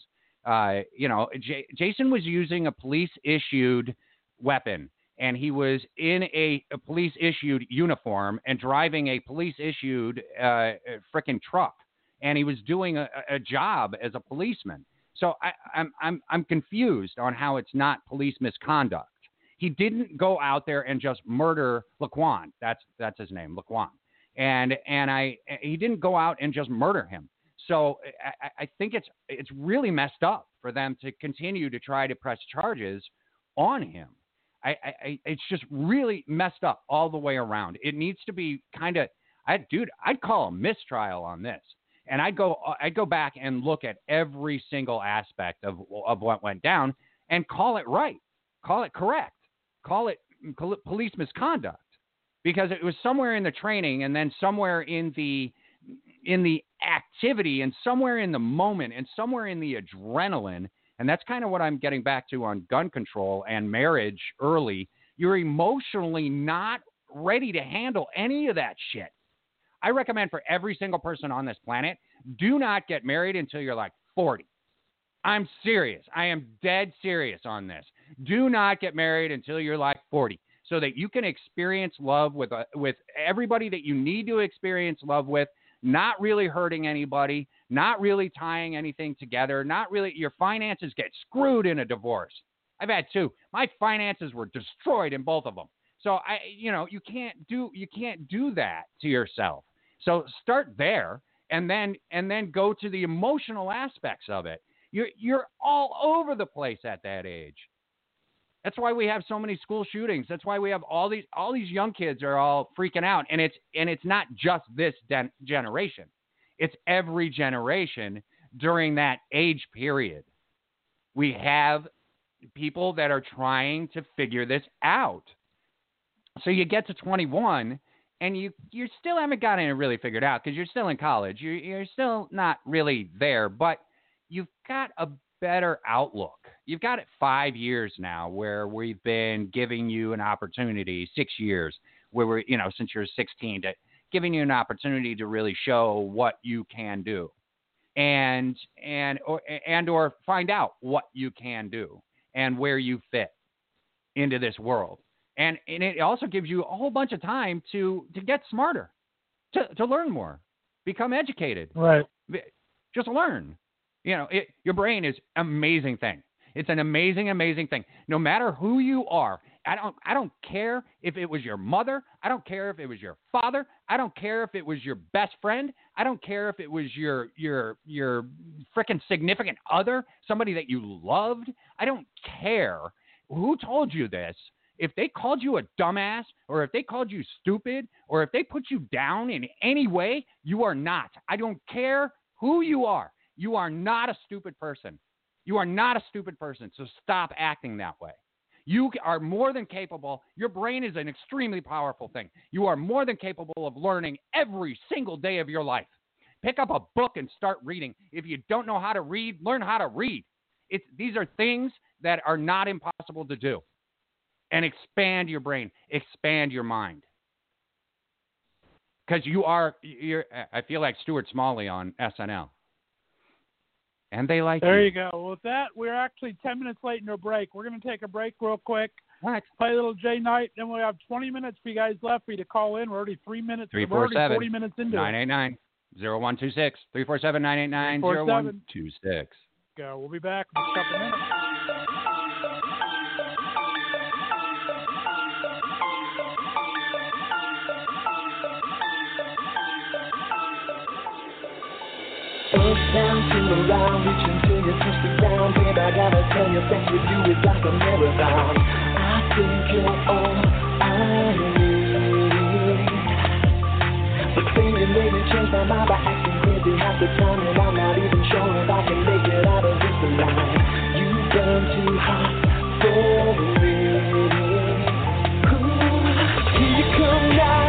Uh, you know, J- Jason was using a police issued weapon and he was in a, a police issued uniform and driving a police issued uh, frickin' truck and he was doing a, a job as a policeman so I, I'm, I'm, I'm confused on how it's not police misconduct he didn't go out there and just murder laquan. That's that's his name laquan. And and i he didn't go out and just murder him. So I, I- think it's it's really messed up for them to continue to try to press charges on him. I, I it's just really messed up all the way around. It needs to be kind of, I dude, I'd call a mistrial on this, and I'd go I'd go back and look at every single aspect of of what went down and call it right, call it correct, call it police misconduct, because it was somewhere in the training and then somewhere in the in the activity and somewhere in the moment and somewhere in the adrenaline and that's kind of what I'm getting back to on gun control and marriage early. You're emotionally not ready to handle any of that shit. I recommend for every single person on this planet, do not get married until you're like 40. I'm serious. I am dead serious on this. Do not get married until you're like 40 so that you can experience love with uh, with everybody that you need to experience love with not really hurting anybody, not really tying anything together, not really your finances get screwed in a divorce. I've had two. My finances were destroyed in both of them. So I you know, you can't do you can't do that to yourself. So start there and then and then go to the emotional aspects of it. You're you're all over the place at that age. That's why we have so many school shootings. That's why we have all these all these young kids are all freaking out, and it's and it's not just this generation. It's every generation during that age period. We have people that are trying to figure this out. So you get to 21 and you you still haven't gotten it really figured out because you're still in college. You're you're still not really there, but you've got a better outlook. You've got it five years now where we've been giving you an opportunity, six years, where we're, you know, since you're 16, to giving you an opportunity to really show what you can do and and or and or find out what you can do and where you fit into this world. And and it also gives you a whole bunch of time to to get smarter, to to learn more, become educated
Right.
just learn. You know, it, your brain is amazing thing. It's an amazing, amazing thing. No matter who you are, I don't, I don't care if it was your mother. I don't care if it was your father. I don't care if it was your best friend. I don't care if it was your, your, your freaking significant other, somebody that you loved. I don't care who told you this. If they called you a dumbass, or if they called you stupid, or if they put you down in any way, you are not. I don't care who you are. You are not a stupid person. You are not a stupid person. So stop acting that way. You are more than capable. Your brain is an extremely powerful thing. You are more than capable of learning every single day of your life. Pick up a book and start reading. If you don't know how to read, learn how to read. It's, these are things that are not impossible to do. And expand your brain, expand your mind. Because you are, I feel like Stuart Smalley on SNL. And they like it.
There
you.
you go. Well, with that, we're actually 10 minutes late in our break. We're going to take a break real quick,
What?
play a little Jay Knight, then we have 20 minutes for you guys left for you to call in. We're already three minutes, we're already
347
40 minutes into it.
989 0126 347 989 0126.
Go. We'll be back
turn around, reaching till you touch the ground. Babe, I gotta tell you, sex with you is like a marathon. I think you're all I need. But then you made me change my mind by acting crazy half the time, and I'm not even sure if I can make it out of this alive. You burn too hot for me. Ooh, here you come now,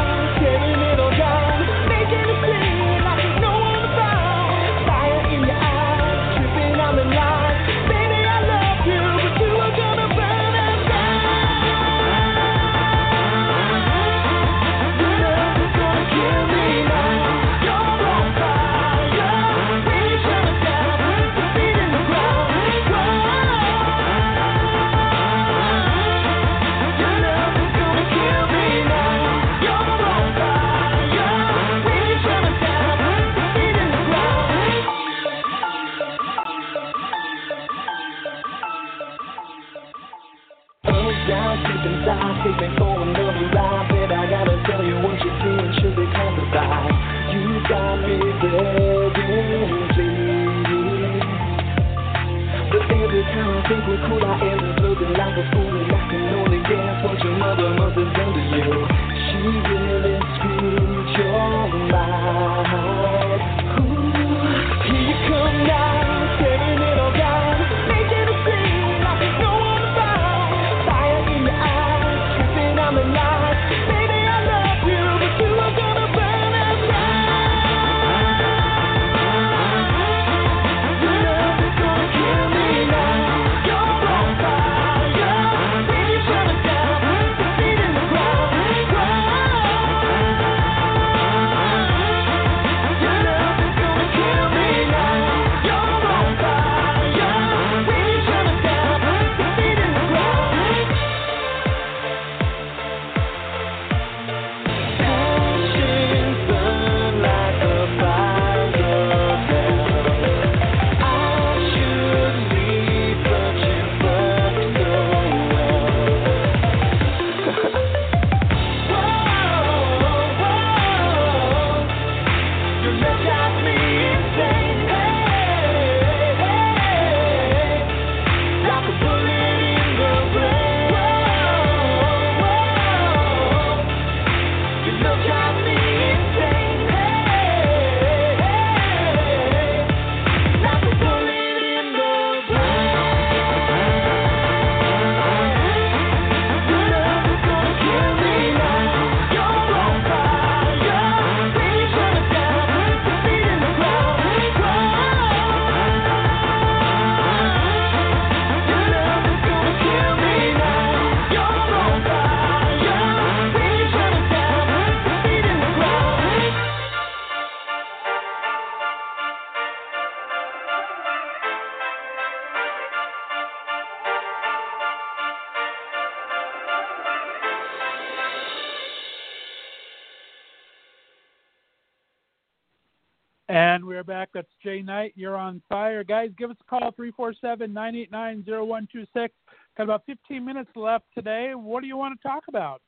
back. That's Jay Knight. You're on fire. Guys, give us a call, 347 989 0126. Got about 15 minutes left today. What do you want to talk about?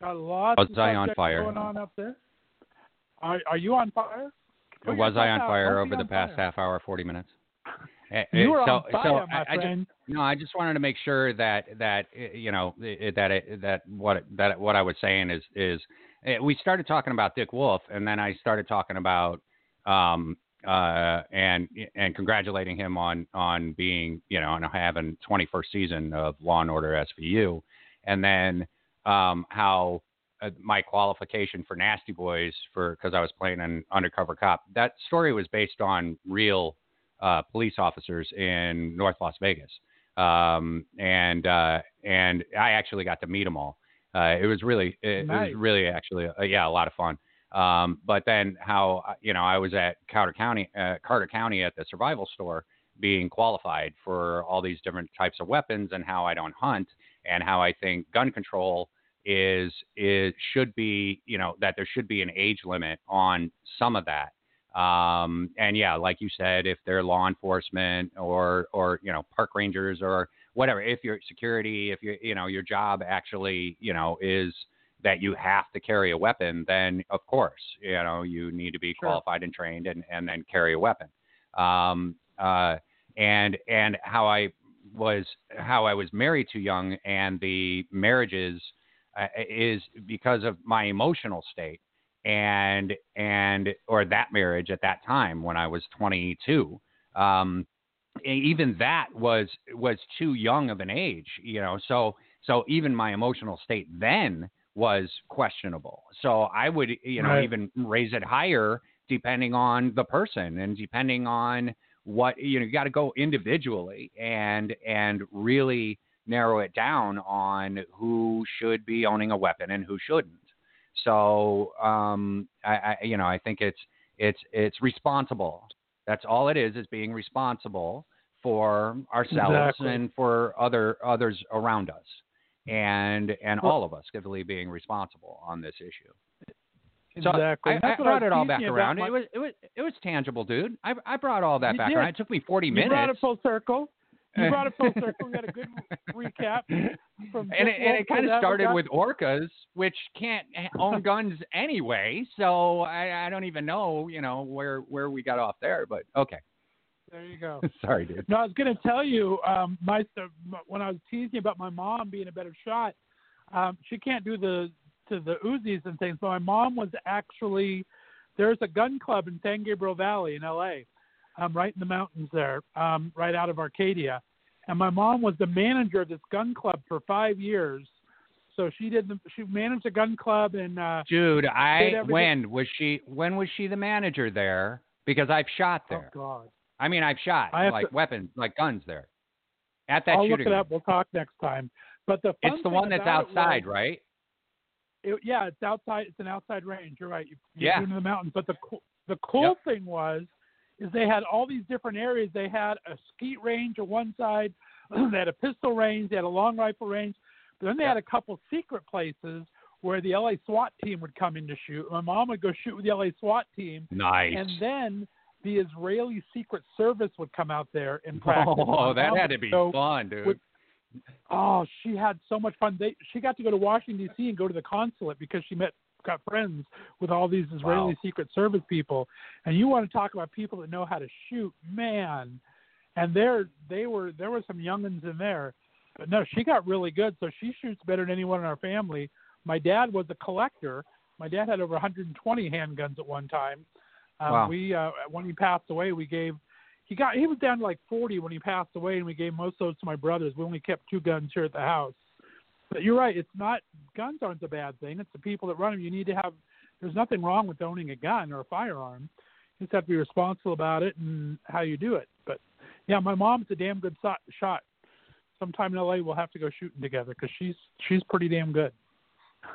Got lots
Was
of
I on fire?
going on up there. Are, are you on fire? Put
Was I on
out.
fire over the past
fire.
half hour, 40 minutes? Eh, eh,
You were
so,
on fire,
so
my
I, I just,
friend.
no, I just wanted to make sure that that eh, you know that it, that what that what I was saying is is we started talking about Dick Wolf, and then I started talking about um, uh, and and congratulating him on on being you know on having 21st season of Law and Order SVU, and then um, how uh, my qualification for Nasty Boys for because I was playing an undercover cop. That story was based on real uh, police officers in North Las Vegas, um, and uh, and I actually got to meet them all. Uh, it was really it,
Nice.
it was really actually uh, yeah a lot of fun. Um, but then how uh, you know I was at Carter County uh, Carter County at the survival store being qualified for all these different types of weapons and how I don't hunt and how I think gun control is is should be you know that there should be an age limit on some of that. Um and yeah like you said if they're law enforcement or or you know park rangers or whatever if you're security if you you know your job actually you know is that you have to carry a weapon then of course you know you need to be
Sure.
qualified and trained and and then carry a weapon um uh and and how I was how I was married too young and the marriages uh, is because of my emotional state and and or that marriage at that time when I was 22 um even that was was too young of an age you know so so even my emotional state then was questionable so I would you know
Right.
even raise it higher depending on the person and depending on what you know you got to go individually and and really narrow it down on who should be owning a weapon and who shouldn't so um I, I you know i think it's it's it's responsible that's all it is is being responsible for ourselves
Exactly.
and for other others around us and and
Well-
all of us really being responsible on this issue so
exactly.
I, I brought it all back around.
about
It was it was it was tangible, dude. I I brought all that
You
back
did.
around. It took me forty
you
minutes.
brought it full circle. You brought it full *laughs* circle. We got a good recap from
and it, and it kind of started with orcas, which can't own guns anyway. So I, I don't even know, you know, where where we got off there. But okay,
There you go. *laughs*
sorry, dude.
No, I was going to tell you, um, my when I was teasing about my mom being a better shot, um, she can't do the to the Uzis and things. But my mom was actually there's a gun club in San Gabriel Valley in L.A. Um, right in the mountains there, um, right out of Arcadia, and my mom was the manager of this gun club for five years. So she did the, she managed a gun club and uh,
Dude, I when was she when was she the manager there? Because I've shot there.
oh god,
I mean, I've shot like
to-
weapons, like guns there. At that
I'll look
shooting.
it up. We'll talk next time. But the fun
it's the one that's
it was-
outside, right?
It, yeah, it's outside. It's an outside range. You're right. You, you're
Yeah.
in the mountains. But the the cool thing was, is they had all these different areas. They had a skeet range on one side. *clears throat* they had a pistol range. They had a long rifle range. But then they had a couple secret places where the LA SWAT team would come in to shoot. My mom would go shoot with the LA SWAT team,
Nice.
and then the Israeli Secret Service would come out there and *laughs* practice.
oh, that had to be fun, dude.
would- Oh, she had so much fun. They she got to go to Washington D.C. and go to the consulate because she met got friends with all these Israeli
Wow.
Secret Service people. And you want to talk about people that know how to shoot, man. And there they were there were some youngins in there, but no, she got really good. So she shoots better than anyone in our family. My dad was a collector. My dad had over 120 handguns at one time. Um,
Wow.
We uh, when he passed away, we gave he got he was down to like 40 when he passed away, and we gave most of those to my brothers. We only kept two guns here at the house. But you're right. It's not guns aren't a bad thing. It's the people that run them. You need to have. There's nothing wrong with owning a gun or a firearm. You just have to be responsible about it and how you do it. But yeah, my mom's a damn good so- shot. Sometime in LA, we'll have to go shooting together because she's she's pretty damn good.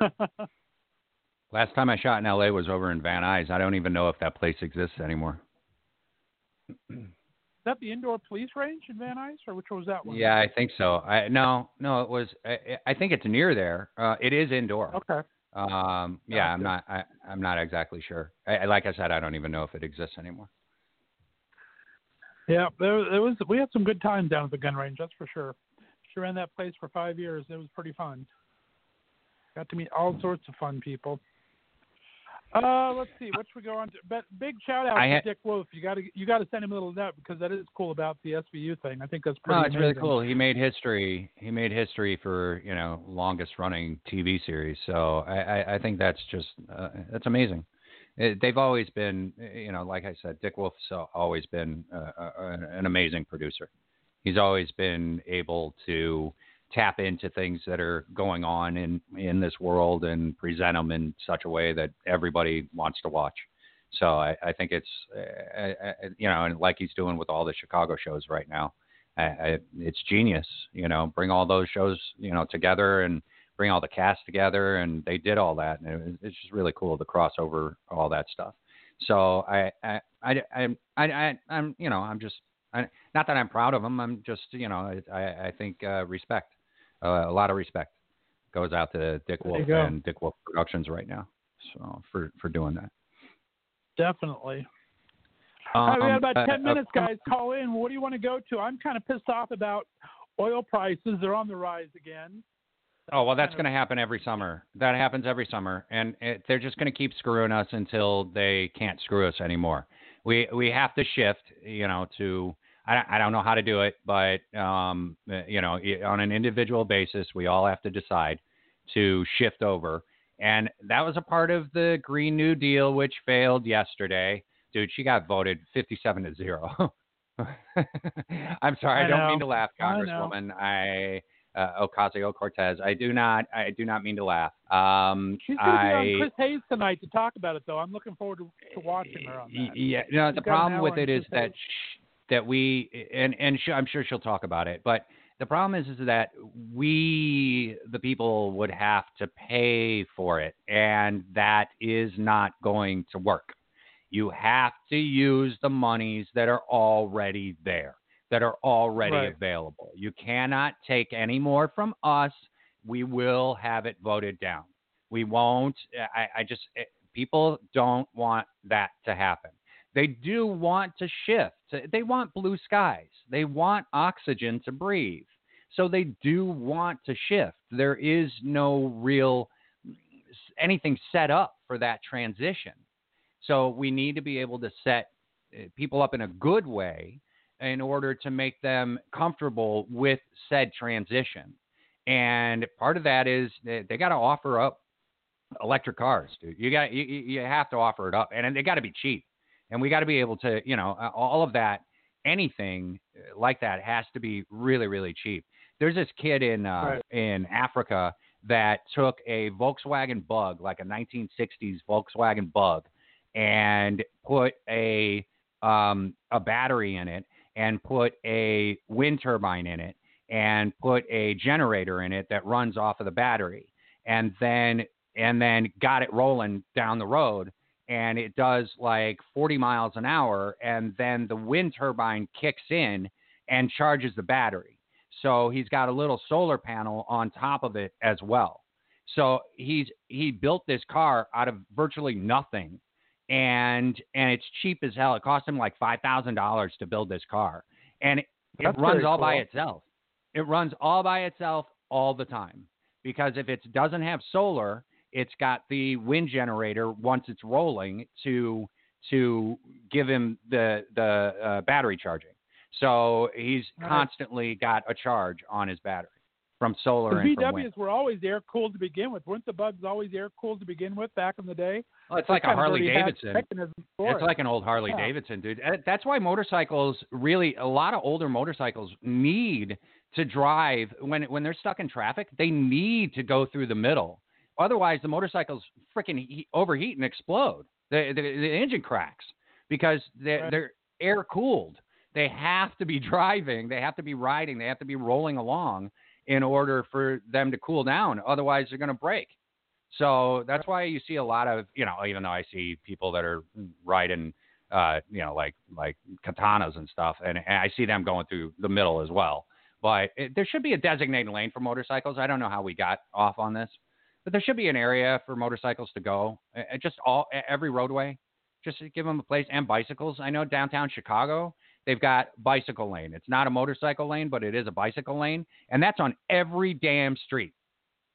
*laughs*
Last time I shot in LA was over in Van Nuys. I don't even know if that place exists anymore.
Is that the indoor police range in Van Nuys, or which one was that one?
Yeah, I think so. I no, no, it was. I, I think it's near there. Uh, it is indoor.
Okay.
Um, yeah, I'm not. I, I'm not exactly sure. I, I- like I said, I don't even know if it exists anymore.
Yeah, there, there was. We had some good times down at the gun range. That's for sure. She ran that place for five years. It was pretty fun. Got to meet all sorts of fun people. Uh, let's see. What should we go on to? But big shout out
I
to
ha-
Dick Wolf. You got to you got to send him a little note because that is cool about the SVU thing. I think that's pretty.
No, it's really cool. He made history. He made history for you know longest running TV series. So I, I, I think that's just uh, that's amazing. eh, they've always been, eh, you know, like I said, Dick Wolf's always been uh, uh, an an amazing producer. He's always been able to tap into things that are going on in in this world and present them in such a way that everybody wants to watch. So I, I think it's, uh, uh, uh, you know, and like he's doing with all the Chicago shows right now, I, I, it's genius. You know, bring all those shows, you know, together and bring all the cast together, and they did all that, and it, it's just really cool to cross over all that stuff. So I, I, I, I, I, I I'm, you know, I'm just, I, not that I'm proud of them. I'm just, you know, I, I think uh, respect, uh, a lot of respect goes out to Dick Wolf and Dick Wolf Productions right now. So for for doing that.
Definitely. All right, we
Um,
got about
uh,
10
uh,
minutes, guys. Call in. What do you want to go to? I'm kind of pissed off about oil prices. They're on the rise again.
Oh well, that's going to happen every summer. That happens every summer, and it, they're just going to keep screwing us until they can't screw us anymore. We we have to shift, you know, to I don't- I don't know how to do it, but um, uh, you know, on an individual basis, we all have to decide to shift over, and that was a part of the Green New Deal, which failed yesterday. Dude, she got voted 57 to zero. *laughs* I'm sorry, I,
I
don't
know.
mean to laugh, Congresswoman. I uh, Ocasio Cortez. I do not. I do not mean to laugh. Um,
She's going to be on Chris Hayes tonight to talk about it, though. I'm looking forward to, to watching her on that.
Yeah, no.
She's
The problem with it is that that we and and sh- I'm sure she'll talk about it, but the problem is is that we the people would have to pay for it, and that is not going to work. You have to use the monies that are already there, that are already
Right.
available. You cannot take any more from us. We will have it voted down. We won't. I, I just, eh, people don't want that to happen. They do want to shift. They want blue skies. They want oxygen to breathe. So they do want to shift. There is no real anything set up for that transition. So we need to be able to set uh, people up in a good way in order to make them comfortable with said transition. And part of that is they, got to offer up electric cars, dude. You got you you have to offer it up, and they got to be cheap. And we got to be able to, you know, all of that. Anything uh, like that has to be really, really cheap. There's this kid in uh,
Right.
in Africa that took a Volkswagen Bug, like a 1960s Volkswagen Bug, and put a um, a battery in it, and put a wind turbine in it, and put a generator in it that runs off of the battery, and then and then got it rolling down the road and it does like 40 miles an hour and then the wind turbine kicks in and charges the battery. So he's got a little solar panel on top of it as well. So he's he built this car out of virtually nothing and and it's cheap as hell. It cost him like $5000 to build this car and it, it runs all by itself. It runs all by itself all the time because if it doesn't have solar it's got the wind generator once it's rolling to to give him the the uh, battery charging. So he's
Right.
constantly got a charge on his battery from solar
The
and from wind.
VWs were always air cooled to begin with. Weren't the Bugs always air cooled to begin with back in the day?
Well, it's like a Harley Davidson. It's
it.
like an old Harley
Yeah.
Davidson, dude. Uh, That's why motorcycles really a lot of older motorcycles need to drive when when they're stuck in traffic. They need to go through the middle. Otherwise, the motorcycles freaking he- overheat and explode. The, the the engine cracks because they're
Right.
they're air cooled. They have to be *laughs* driving. They have to be riding. They have to be rolling along in order for them to cool down. Otherwise, they're going to break. So that's why you see a lot of, you know, even though I see people that are riding, uh, you know, like like katanas and stuff, and, and I see them going through the middle as well. But it, there should be a designated lane for motorcycles. I don't know how we got off on this, but there should be an area for motorcycles to go. Just all every roadway, just to give them a place. And bicycles. I know downtown Chicago, they've got bicycle lane. It's not a motorcycle lane, but it is a bicycle lane, and that's on every damn street.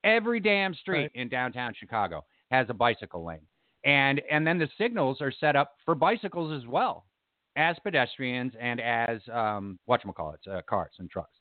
Every damn street
Right.
in downtown Chicago has a bicycle lane. And and then the signals are set up for bicycles as well as pedestrians and as um whatchamacallits, uh, cars and trucks.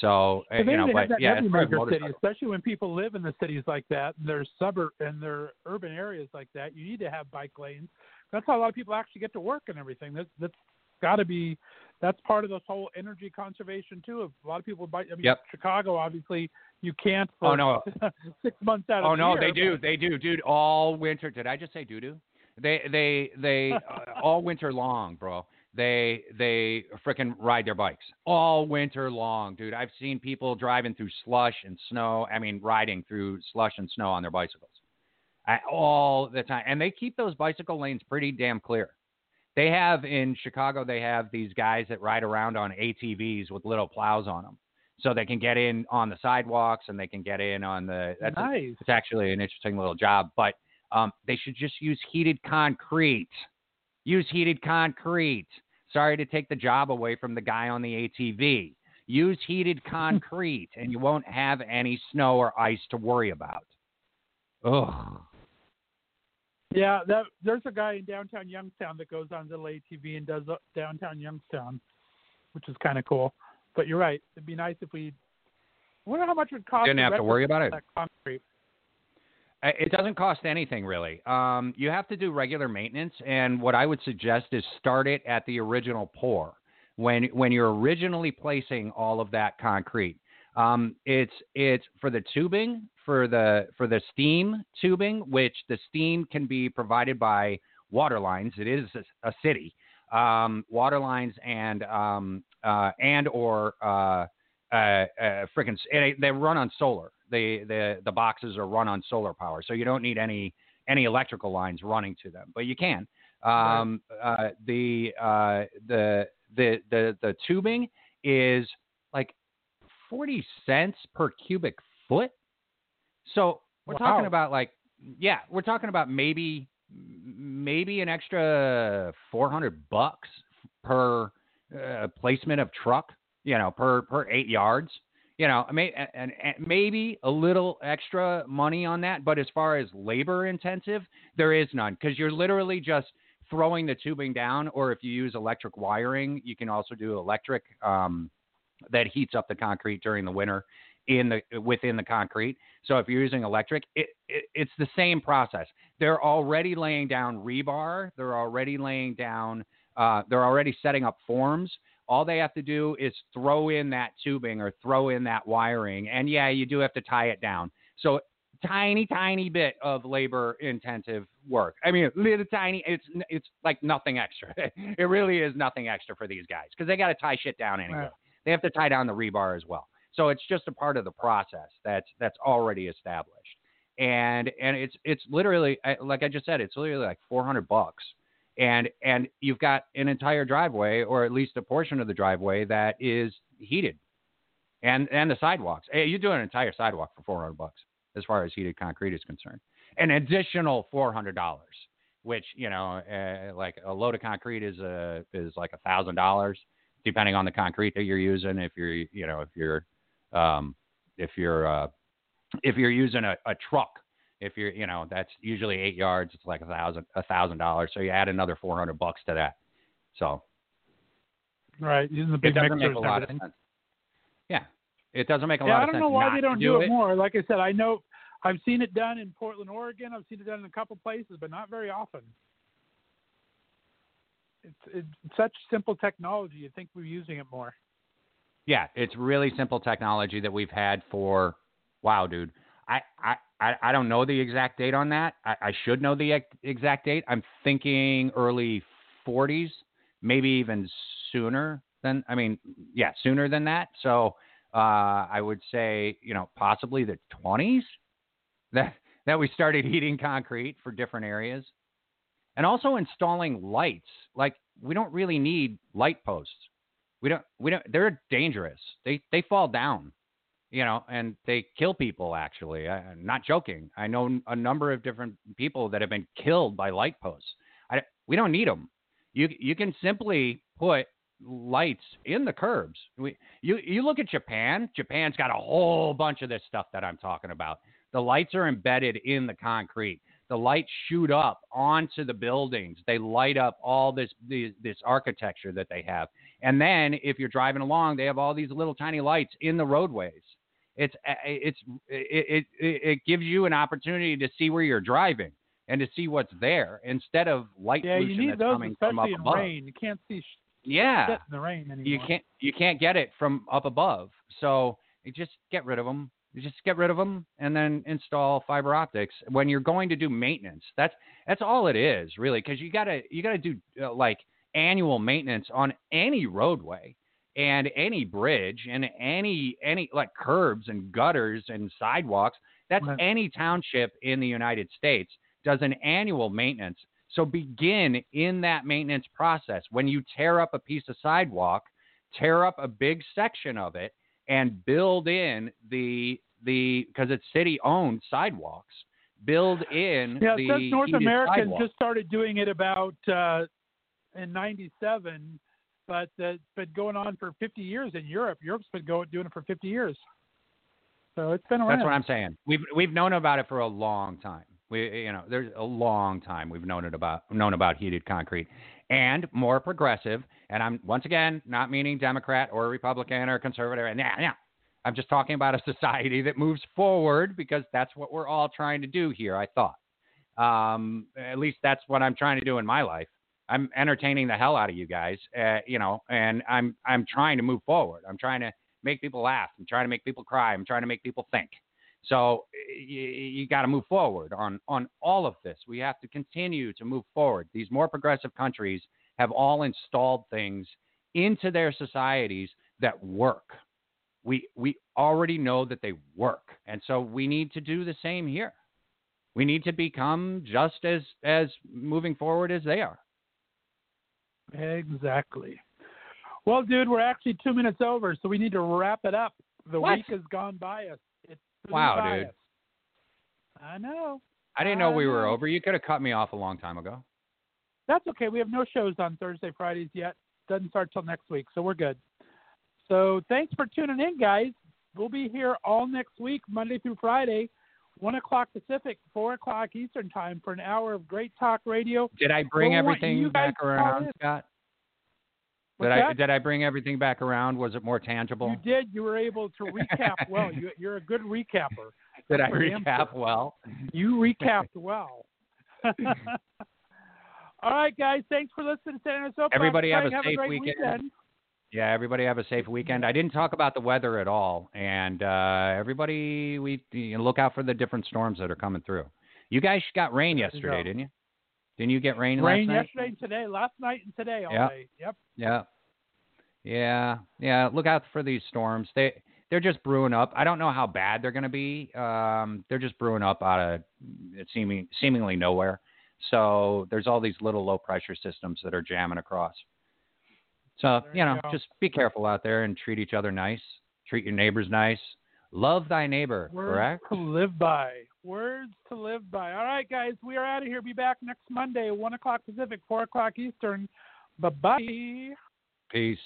So
But they
you know,
need to have
but
that
yeah,
in
it's
every
for
major city, especially when people live in the cities like that, and their suburb and their urban areas like that. You need to have bike lanes. That's how a lot of people actually get to work and everything. That's that's got to be. That's part of this whole energy conservation too. If a lot of people bike. I mean,
Yep.
Chicago, obviously, you can't.
Oh no, *laughs*
six months out of
Oh no,
year,
they do,
but-
they do, dude. All winter. Did I just say doo doo? They they they *laughs* uh, all winter long, bro. They they frickin' ride their bikes all winter long, dude. I've seen people driving through slush and snow. I mean, riding through slush and snow on their bicycles, I, all the time. And they keep those bicycle lanes pretty damn clear. They have in Chicago, they have these guys that ride around on ATVs with little plows on them, so they can get in on the sidewalks and they can get in on the. That's a-
nice.
it's actually an interesting little job, but um, they should just use heated concrete. Use heated concrete. Sorry to take the job away from the guy on the ATV. Use heated *laughs* concrete, and you won't have any snow or ice to worry about. Ugh.
Yeah, that there's a guy in downtown Youngstown that goes on little ATV and does uh, downtown Youngstown, which is kind of cool. But you're right. It'd be nice if we. I wonder how much it would cost.
Didn't have to worry about it.
That concrete.
It doesn't cost anything really. Um, you have to do regular maintenance, and what I would suggest is start it at the original pour when when you're originally placing all of that concrete. Um, it's it's for the tubing for the for the steam tubing, which the steam can be provided by water lines. It is a, a city, um, water lines and um, uh, and or uh, uh, uh, freaking they- they run on solar. They the the boxes are run on solar power, so you don't need any any electrical lines running to them, but you can. Um, uh, the uh, the the the the tubing is like forty cents per cubic foot. So we're talking about like yeah, we're talking about maybe maybe an extra four hundred bucks per uh, placement of truck, you know, per per eight yards. You know, mean, and, and maybe a little extra money on that, but as far as labor intensive, there is none because you're literally just throwing the tubing down, or if you use electric wiring, you can also do electric um, that heats up the concrete during the winter in the within the concrete. So if you're using electric, it, it it's the same process. They're already laying down rebar. They're already laying down. Uh, they're already setting up forms. All they have to do is throw in that tubing or throw in that wiring, and yeah, you do have to tie it down. So tiny, tiny bit of labor intensive work. I mean, little tiny. It's it's like nothing extra. *laughs* it really is nothing extra for these guys because they got to tie shit down anyway.
Right.
They have to tie down the rebar as well. So it's just a part of the process that's that's already established. And and it's it's literally like I just said, it's literally like 400 bucks. And and you've got an entire driveway or at least a portion of the driveway that is heated. And and the sidewalks. Hey, you do an entire sidewalk for 400 bucks as far as heated concrete is concerned. An additional $400, which, you know, uh, like a load of concrete is a is like a $1000 depending on the concrete that you're using if you're you know if you're um, if you're uh, if you're using a, a truck if you're you know that's usually eight yards it's like a thousand a thousand dollars so you add another 400 bucks to that so
Right, using the
it doesn't make a lot of sense yeah it doesn't make a
yeah,
lot
I
of
don't
sense
know why they don't
do
do
it
it more. Like I said, I know I've seen it done in Portland, Oregon. I've seen it done in a couple places, but not very often. It's, it's such simple technology. You'd think we're using it more.
Yeah, it's really simple technology that we've had for wow, dude. I I I don't know the exact date on that. I, I should know the ex- exact date. I'm thinking early 40s, maybe even sooner than. I mean, yeah, sooner than that. So uh, I would say you know possibly the 20s that that we started *laughs* heating concrete for different areas, and also installing lights. Like we don't really need light posts we don't we don't they're dangerous they they fall down you know and they kill people actually I, i'm not joking. I know a number of different people that have been killed by light posts. I, we don't need them you you can simply put lights in the curbs. We, you you look at japan japan's got a whole bunch of this stuff that i'm talking about. The lights are embedded in the concrete. The lights shoot up onto the buildings. They light up all this this, this architecture that they have. And then if you're driving along, they have all these little tiny lights in the roadways. It's it's it it, it gives you an opportunity to see where you're driving and to see what's there instead of light
Yeah, you
pollution
need
that's
those,
coming from up
especially in
above.
rain. You can't see sh-
Yeah,
in the rain anymore.
you can't you can't get it from up above. So you just get rid of them. You just get rid of them and then install fiber optics when you're going to do maintenance. That's that's all it is really, because you gotta you gotta do uh, like annual maintenance on any roadway and any bridge and any any like curbs and gutters and sidewalks. That's
Right.
any township in the United States does an annual maintenance. So begin in that maintenance process. When you tear up a piece of sidewalk, tear up a big section of it and build in the the because it's city owned sidewalks. Build in
Yeah,
the
since North
heated
America
sidewalk.
just started doing it about uh, in '97, but uh, it's been going on for 50 years in Europe. Europe's been going doing it for 50 years, so it's been around.
That's what I'm saying. We've we've known about it for a long time. We you know there's a long time we've known it about known about heated concrete and more progressive. And I'm once again not meaning Democrat or Republican or conservative. And yeah, yeah. I'm just talking about a society that moves forward because that's what we're all trying to do here. I thought. Um, at least that's what I'm trying to do in my life. I'm entertaining the hell out of you guys, uh, you know, and I'm I'm trying to move forward. I'm trying to make people laugh. I'm trying to make people cry. I'm trying to make people think. So you, you got to move forward on on all of this. We have to continue to move forward. These more progressive countries have all installed things into their societies that work. We we already know that they work, and so we need to do the same here. We need to become just as as moving forward as they are.
Exactly. Well, dude, we're actually two minutes over, so we need to wrap it up. The
What?
week has gone by us. It flew
Wow,
by
dude.
us. I know.
I didn't know
I
we were over. You could have cut me off a long time ago.
That's okay. We have no shows on Thursday, Fridays yet. Doesn't start till next week, so we're good. So thanks for tuning in, guys. We'll be here all next week, Monday through Friday, one o'clock Pacific, four o'clock Eastern time for an hour of great talk radio.
Did I bring everything back around, Scott?
What's
Did I did I bring everything back around? Was it more tangible?
You did. You were able to recap *laughs* well. You, you're a good recapper.
Did I recap
sure.
well?
You recapped *laughs* well. *laughs* All right, guys. Thanks for listening to San Soapbox.
Everybody have a
have
safe
great
weekend.
weekend.
Yeah, everybody have a safe weekend. I didn't talk about the weather at all, and uh, everybody, we you know, look out for the different storms that are coming through. You guys got rain yesterday, didn't you? Didn't you get rain,
Rain
last night?
Rain yesterday and today, last night and today all
Yeah.
day. Yep.
Yeah, yeah, yeah. Look out for these storms. They they're just brewing up. I don't know how bad they're going to be. Um, they're just brewing up out of it seeming seemingly nowhere. So there's all these little low pressure systems that are jamming across. So
There
you
you
know,
go.
just be careful out there and treat each other nice. Treat your neighbors nice. Love thy neighbor.
Words
correct?
to live by. Words to live by. All right, guys. We are out of here. Be back next Monday, one o'clock Pacific, four o'clock Eastern. Bye bye.
Peace.